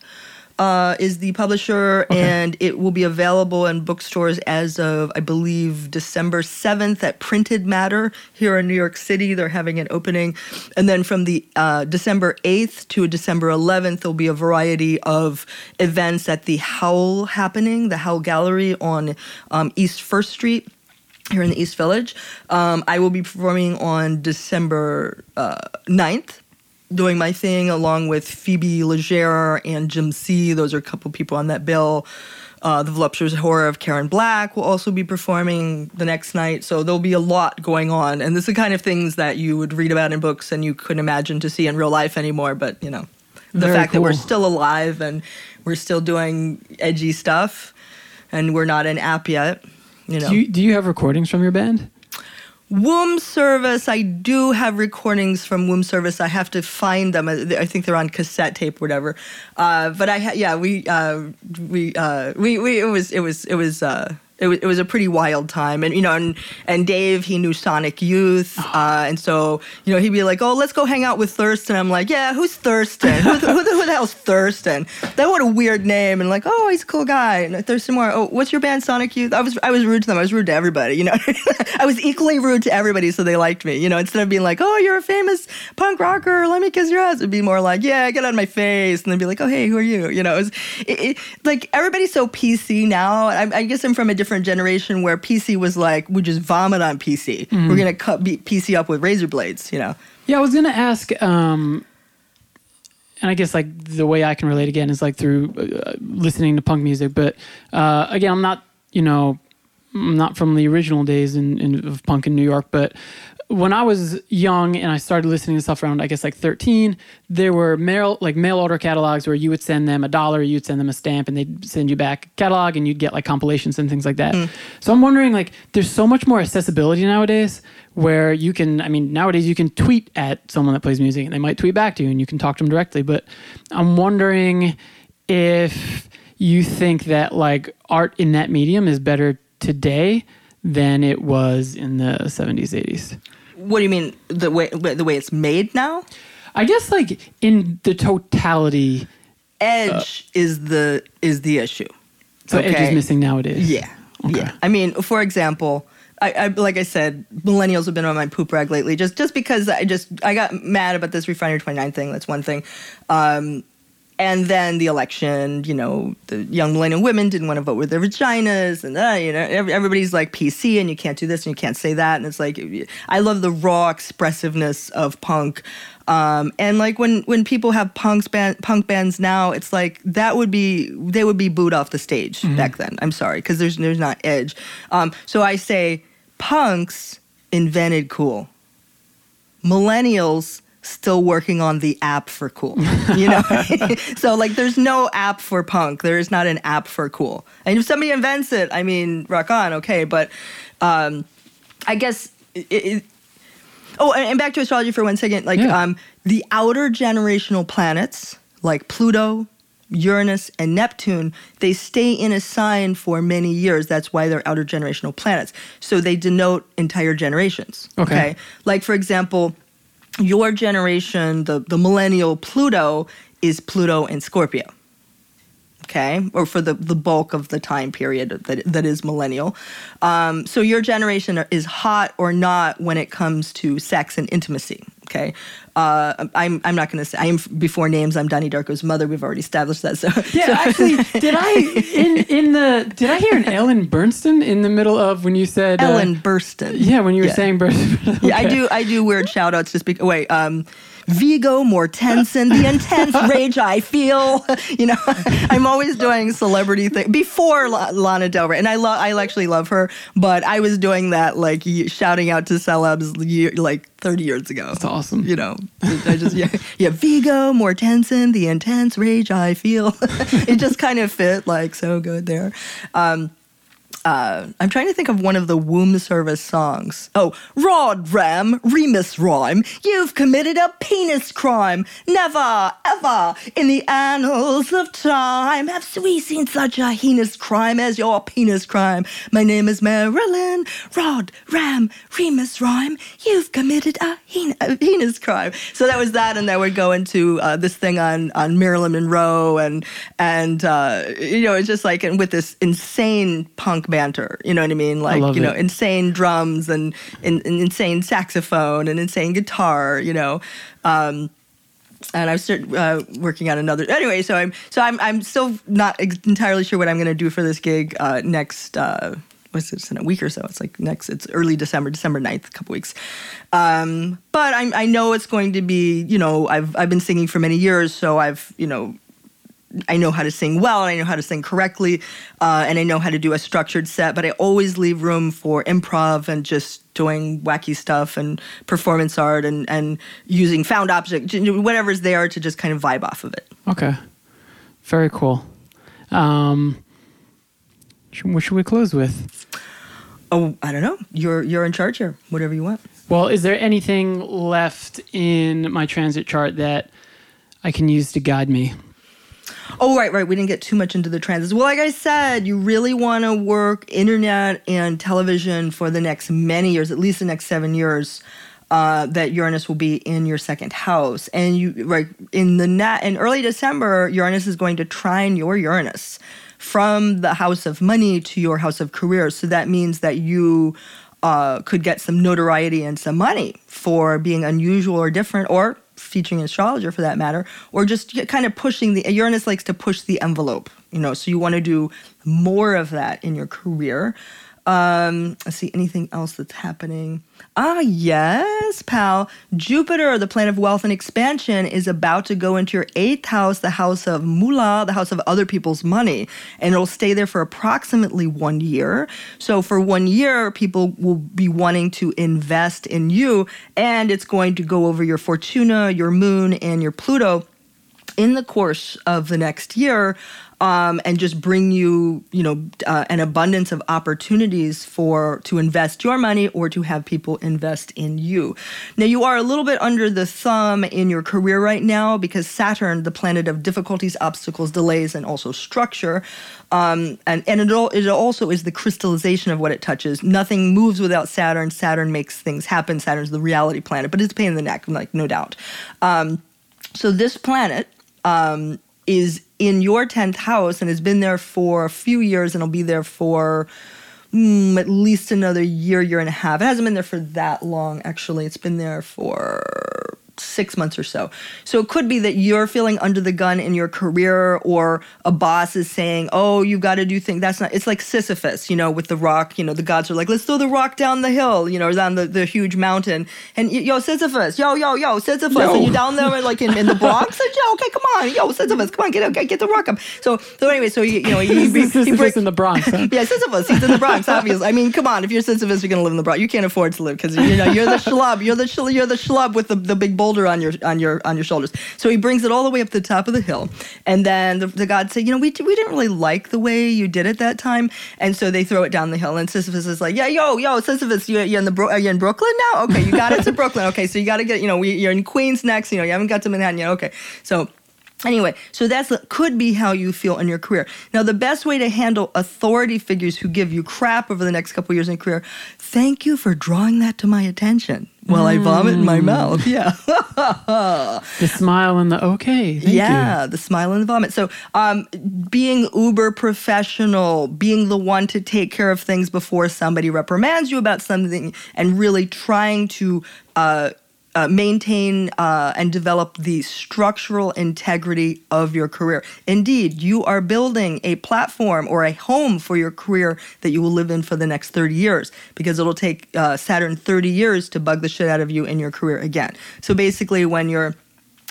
Uh, is the publisher, and it will be available in bookstores as of, I believe, December 7th at Printed Matter here in New York City. They're having an opening. And then from the uh, December 8th to December 11th, there'll be a variety of events at the Howl happening, the Howl Gallery on um, East First Street here in the East Village. Um, I will be performing on December uh, 9th, doing my thing along with Phoebe Legere and Jim C. Those are a couple people on that bill. Uh, the Voluptuous Horror of Karen Black will also be performing the next night. So there'll be a lot going on. And this is the kind of things that you would read about in books and you couldn't imagine to see in real life anymore. But, you know, the Very fact that we're still alive and we're still doing edgy stuff and we're not an app yet, you know. Do you, do you have recordings from your band? Womb Service, I do have recordings from Womb Service. I have to find them. I think they're on cassette tape, or whatever. Uh, but I, ha- yeah, we, uh, we, uh, we, we, it was, it was, it was, uh, it was, it was a pretty wild time, and you know, and and Dave, he knew Sonic Youth, uh, and so you know, he'd be like, "Oh, let's go hang out with Thurston." I'm like, "Yeah, who's Thurston? who, the, who, the, who the hell's Thurston? That what a weird name." And like, "Oh, he's a cool guy." And Thurston Moore, "Oh, what's your band, Sonic Youth?" I was, I was rude to them. I was rude to everybody. You know, I was equally rude to everybody, so they liked me. You know, instead of being like, "Oh, you're a famous punk rocker, let me kiss your ass," it'd be more like, "Yeah, get out of my face," and then be like, "Oh, hey, who are you?" You know, it was, it, it, like everybody's so PC now. I, I guess I'm from a different generation where PC was like, we just vomit on PC. We're gonna cut B- PC up with razor blades. You know. Yeah, I was gonna ask, um, and I guess like the way I can relate again is like through uh, listening to punk music. But uh, again, I'm not, you know, I'm not from the original days in, in of punk in New York. But when I was young and I started listening to stuff around, I guess like 13, there were mail like mail order catalogs where you would send them a dollar, you'd send them a stamp, and they'd send you back a catalog, and you'd get like compilations and things like that. Hmm. So I'm wondering, like, there's so much more accessibility nowadays where you can, I mean, nowadays you can tweet at someone that plays music, and they might tweet back to you, and you can talk to them directly. But I'm wondering if you think that like art in that medium is better today than it was in the 70s 80s What do you mean the way the way it's made now? i guess like in the totality Edge is the is the issue. so edge is missing nowadays Yeah. Okay. Yeah. I mean, for example, I, I like I said, millennials have been on my poop rag lately. Just just because I just I got mad about this Refinery29 thing. That's one thing. Um, and then the election, you know, the young millennial women didn't want to vote with their vaginas, and uh, you know, everybody's like PC, and you can't do this and you can't say that, and it's like, I love the raw expressiveness of punk, um, and like when when people have punks band, punk bands now, it's like that would be they would be booed off the stage back then. I'm sorry because there's there's not edge. Um, so I say punks invented cool. Millennials still working on the app for cool. You know, so like there's no app for punk. There is not an app for cool. And if somebody invents it, I mean, rock on, okay. But um, I guess it, it, Oh, and and back to astrology for one second. Like Yeah. um, the outer generational planets, like Pluto, Uranus, and Neptune, they stay in a sign for many years. That's why they're outer generational planets. So they denote entire generations. Okay. Like for example, your generation, the the millennial Pluto, is Pluto in Scorpio okay, or for the, the bulk of the time period that, that is millennial. Um, so your generation is hot or not when it comes to sex and intimacy, okay? Uh, I'm I'm not going to say I am before names. I'm Donnie Darko's mother. We've already established that. So Yeah, so- actually, did I in in the did I hear an Ellen Bernstein in the middle of when you said uh, Ellen Burstyn. yeah, when you were Yeah. saying Bernstein. Yeah, I do. I do weird shout outs just because. Wait, um, Viggo Mortensen, the intense rage I feel. You know, I'm always doing celebrity thing before La- Lana Del Rey, and I love. I actually love her, but I was doing that like shouting out to celebs like 30 years ago. That's awesome. You know, I just yeah, yeah. Viggo Mortensen, the intense rage I feel. it just kind of fit like so good there. Um, uh, I'm trying to think of one of the womb service songs. Oh, Rod Ram, Remus Rhyme, you've committed a penis crime. Never, ever in the annals of time have we seen such a heinous crime as your penis crime. My name is Marilyn. Rod Ram, Remus Rhyme, you've committed a, a heinous crime. So that was that, and then we'd go into uh, this thing on on Marilyn Monroe, and and uh, you know, it's just like and with this insane punk banter. You know what I mean? Like love you know, it. insane drums and, and, and insane saxophone and insane guitar. You know. Um, and I was start, uh, working on another. Anyway, so I'm so I'm I'm still not ex- entirely sure what I'm going to do for this gig uh, next. Uh, what's it? In a week or so. It's like next. It's early December, December 9th, a couple weeks. Um, but I I know it's going to be. You know, I've I've been singing for many years, so I've you know I know how to sing well, and I know how to sing correctly, uh, and I know how to do a structured set. But I always leave room for improv and just doing wacky stuff and performance art and and using found object, whatever's there to just kind of vibe off of it. Okay, very cool. Um, what should we close with? Oh, I don't know. You're you're in charge here. Whatever you want. Well, is there anything left in my transit chart that I can use to guide me? Oh, right, right. We didn't get too much into the transits. Well, like I said, you really want to work internet and television for the next many years, at least the next seven years. Uh, that Uranus will be in your second house, and you right in the net in early December, Uranus is going to trine your Uranus from the house of money to your house of career. So that means that you uh, could get some notoriety and some money for being unusual or different, or featuring an astrologer for that matter, or just kind of pushing the Uranus likes to push the envelope, you know. So you want to do more of that in your career. Um, let's see, anything else that's happening? Ah, yes, pal. Jupiter, the planet of wealth and expansion, is about to go into your eighth house, the house of moolah, the house of other people's money, and it'll stay there for approximately one year. So for one year, people will be wanting to invest in you, and it's going to go over your Fortuna, your Moon, and your Pluto in the course of the next year um, and just bring you you know uh, an abundance of opportunities for to invest your money or to have people invest in you. Now you are a little bit under the thumb in your career right now because saturn the planet of difficulties obstacles delays and also structure um, and, and it, al- it also is the crystallization of what it touches. Nothing moves without saturn. Saturn makes things happen. Saturn's the reality planet but it's a pain in the neck like no doubt. Um, so this planet um, is in your 10th house and has been there for a few years and will be there for mm, at least another year, year and a half. It hasn't been there for that long, actually. It's been there for six months or so. So it could be that you're feeling under the gun in your career, or a boss is saying, "Oh, you've got to do things." That's not. It's like Sisyphus, you know, with the rock. You know, the gods are like, "Let's throw the rock down the hill," you know, or down the, the huge mountain. And yo, Sisyphus, yo, yo, yo, Sisyphus, Yo. and you down there like in, in the Bronx. Like, yo, okay, come on, yo, Sisyphus, come on, get get, get the rock up. So so anyway, so you, you know, he, he, he Sisyphus break- in the Bronx. Huh? yeah, Sisyphus. He's in the Bronx, obviously. I mean, come on. If you're Sisyphus, you're gonna live in the Bronx. You can't afford to live because you know you're the schlub. You're the you're the schlub with the, the big boulder on your on your on your shoulders. So he brings it all the way up to the top of the hill, and then the, the gods say, you know, we we didn't really like the way you did it that time, and so they throw it down the hill. And Sisyphus is like, yeah, yo, yo, Sisyphus, you you're in the Bro- are you in Brooklyn now? Okay, you got it to Brooklyn. Okay, so you got to get you know we, you're in Queens next. You know, you haven't got to Manhattan yet. Okay, so. Anyway, so that's could be how you feel in your career. Now, the best way to handle authority figures who give you crap over the next couple years in your career, thank you for drawing that to my attention while I vomit in my mouth. Yeah. The smile and the okay. Thank yeah, you. the smile and the vomit. So, um, being uber professional, being the one to take care of things before somebody reprimands you about something, and really trying to uh, uh, maintain uh, and develop the structural integrity of your career. Indeed, you are building a platform or a home for your career that you will live in for the next 30 years because it'll take uh, Saturn 30 years to bug the shit out of you in your career again. So basically, when you're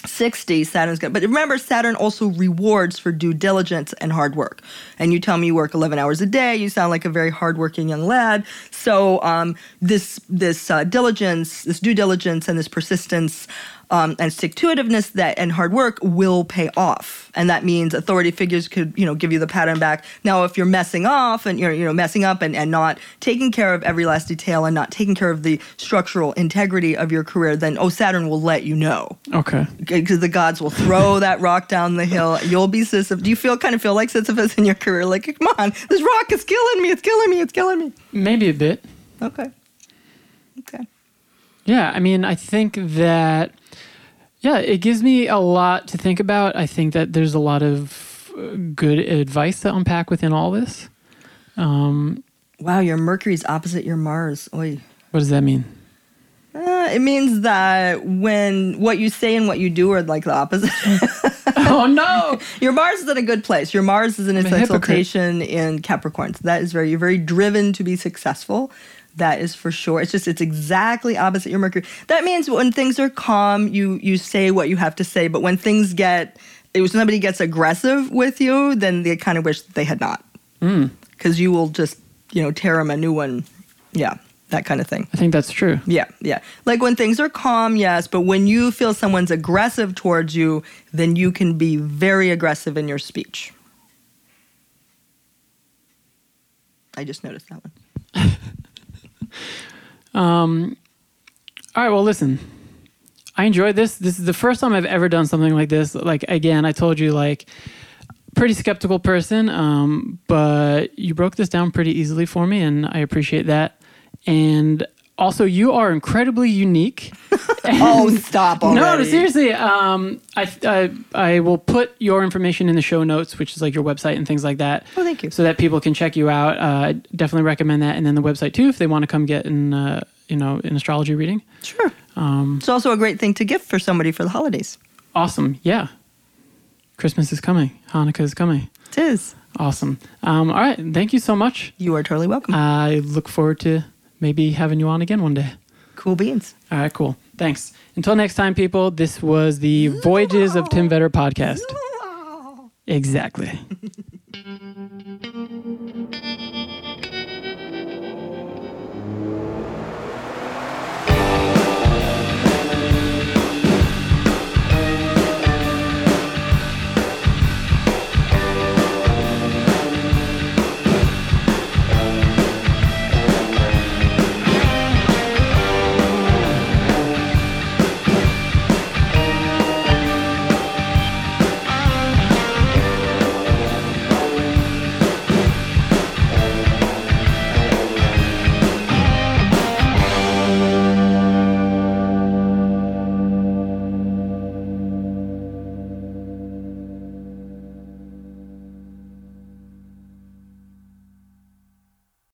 60 saturn's good but remember saturn also rewards for due diligence and hard work. And you tell me you work 11 hours a day you sound like a very hardworking young lad. So um, this this uh, diligence this due diligence and this persistence um, and stick to itiveness that and hard work will pay off. And that means authority figures could, you know, give you the pattern back. Now, if you're messing off and you're, you know, messing up and, and not taking care of every last detail and not taking care of the structural integrity of your career, then oh, Saturn will let you know. Okay. Because the gods will throw that rock down the hill. You'll be Sisyphus. Do you feel kind of feel like Sisyphus in your career? Like, come on, this rock is killing me. It's killing me. It's killing me. Maybe a bit. Okay. Okay. Yeah, I mean, I think that yeah, it gives me a lot to think about. I think that there's a lot of uh, good advice to unpack within all this. Um, wow, your Mercury's opposite your Mars. Oy. What does that mean? Uh, it means that when what you say and what you do are like the opposite. oh no! Your Mars is in a good place. Your Mars is in its exaltation in Capricorn. So that is very you're very driven to be successful. That is for sure. It's just it's exactly opposite your Mercury. That means when things are calm, you you say what you have to say. But when things get, if somebody gets aggressive with you, then they kind of wish they had not, because mm. you will just you know tear them a new one. Yeah, that kind of thing. I think that's true. Yeah, yeah. Like when things are calm, yes, but when you feel someone's aggressive towards you, then you can be very aggressive in your speech. I just noticed that one. Um, all right. Well, listen. I enjoyed this. This is the first time I've ever done something like this. Like again, I told you like pretty skeptical person, um, but you broke this down pretty easily for me, and I appreciate that. And also, you are incredibly unique. oh, stop already. No, seriously. Um, I, I, I will put your information in the show notes, which is like your website and things like that. Oh, thank you. So that people can check you out. Uh, I definitely recommend that, and then the website too if they want to come get an uh, you know an astrology reading. Sure. Um, it's also a great thing to gift for somebody for the holidays. Awesome. Yeah. Christmas is coming. Hanukkah is coming. It is. Awesome. Um, all right. Thank you so much. You are totally welcome. I look forward to maybe having you on again one day. Cool beans. All right, cool. Thanks. Until next time, people, this was the Voyages of Tim Vetter podcast. Exactly.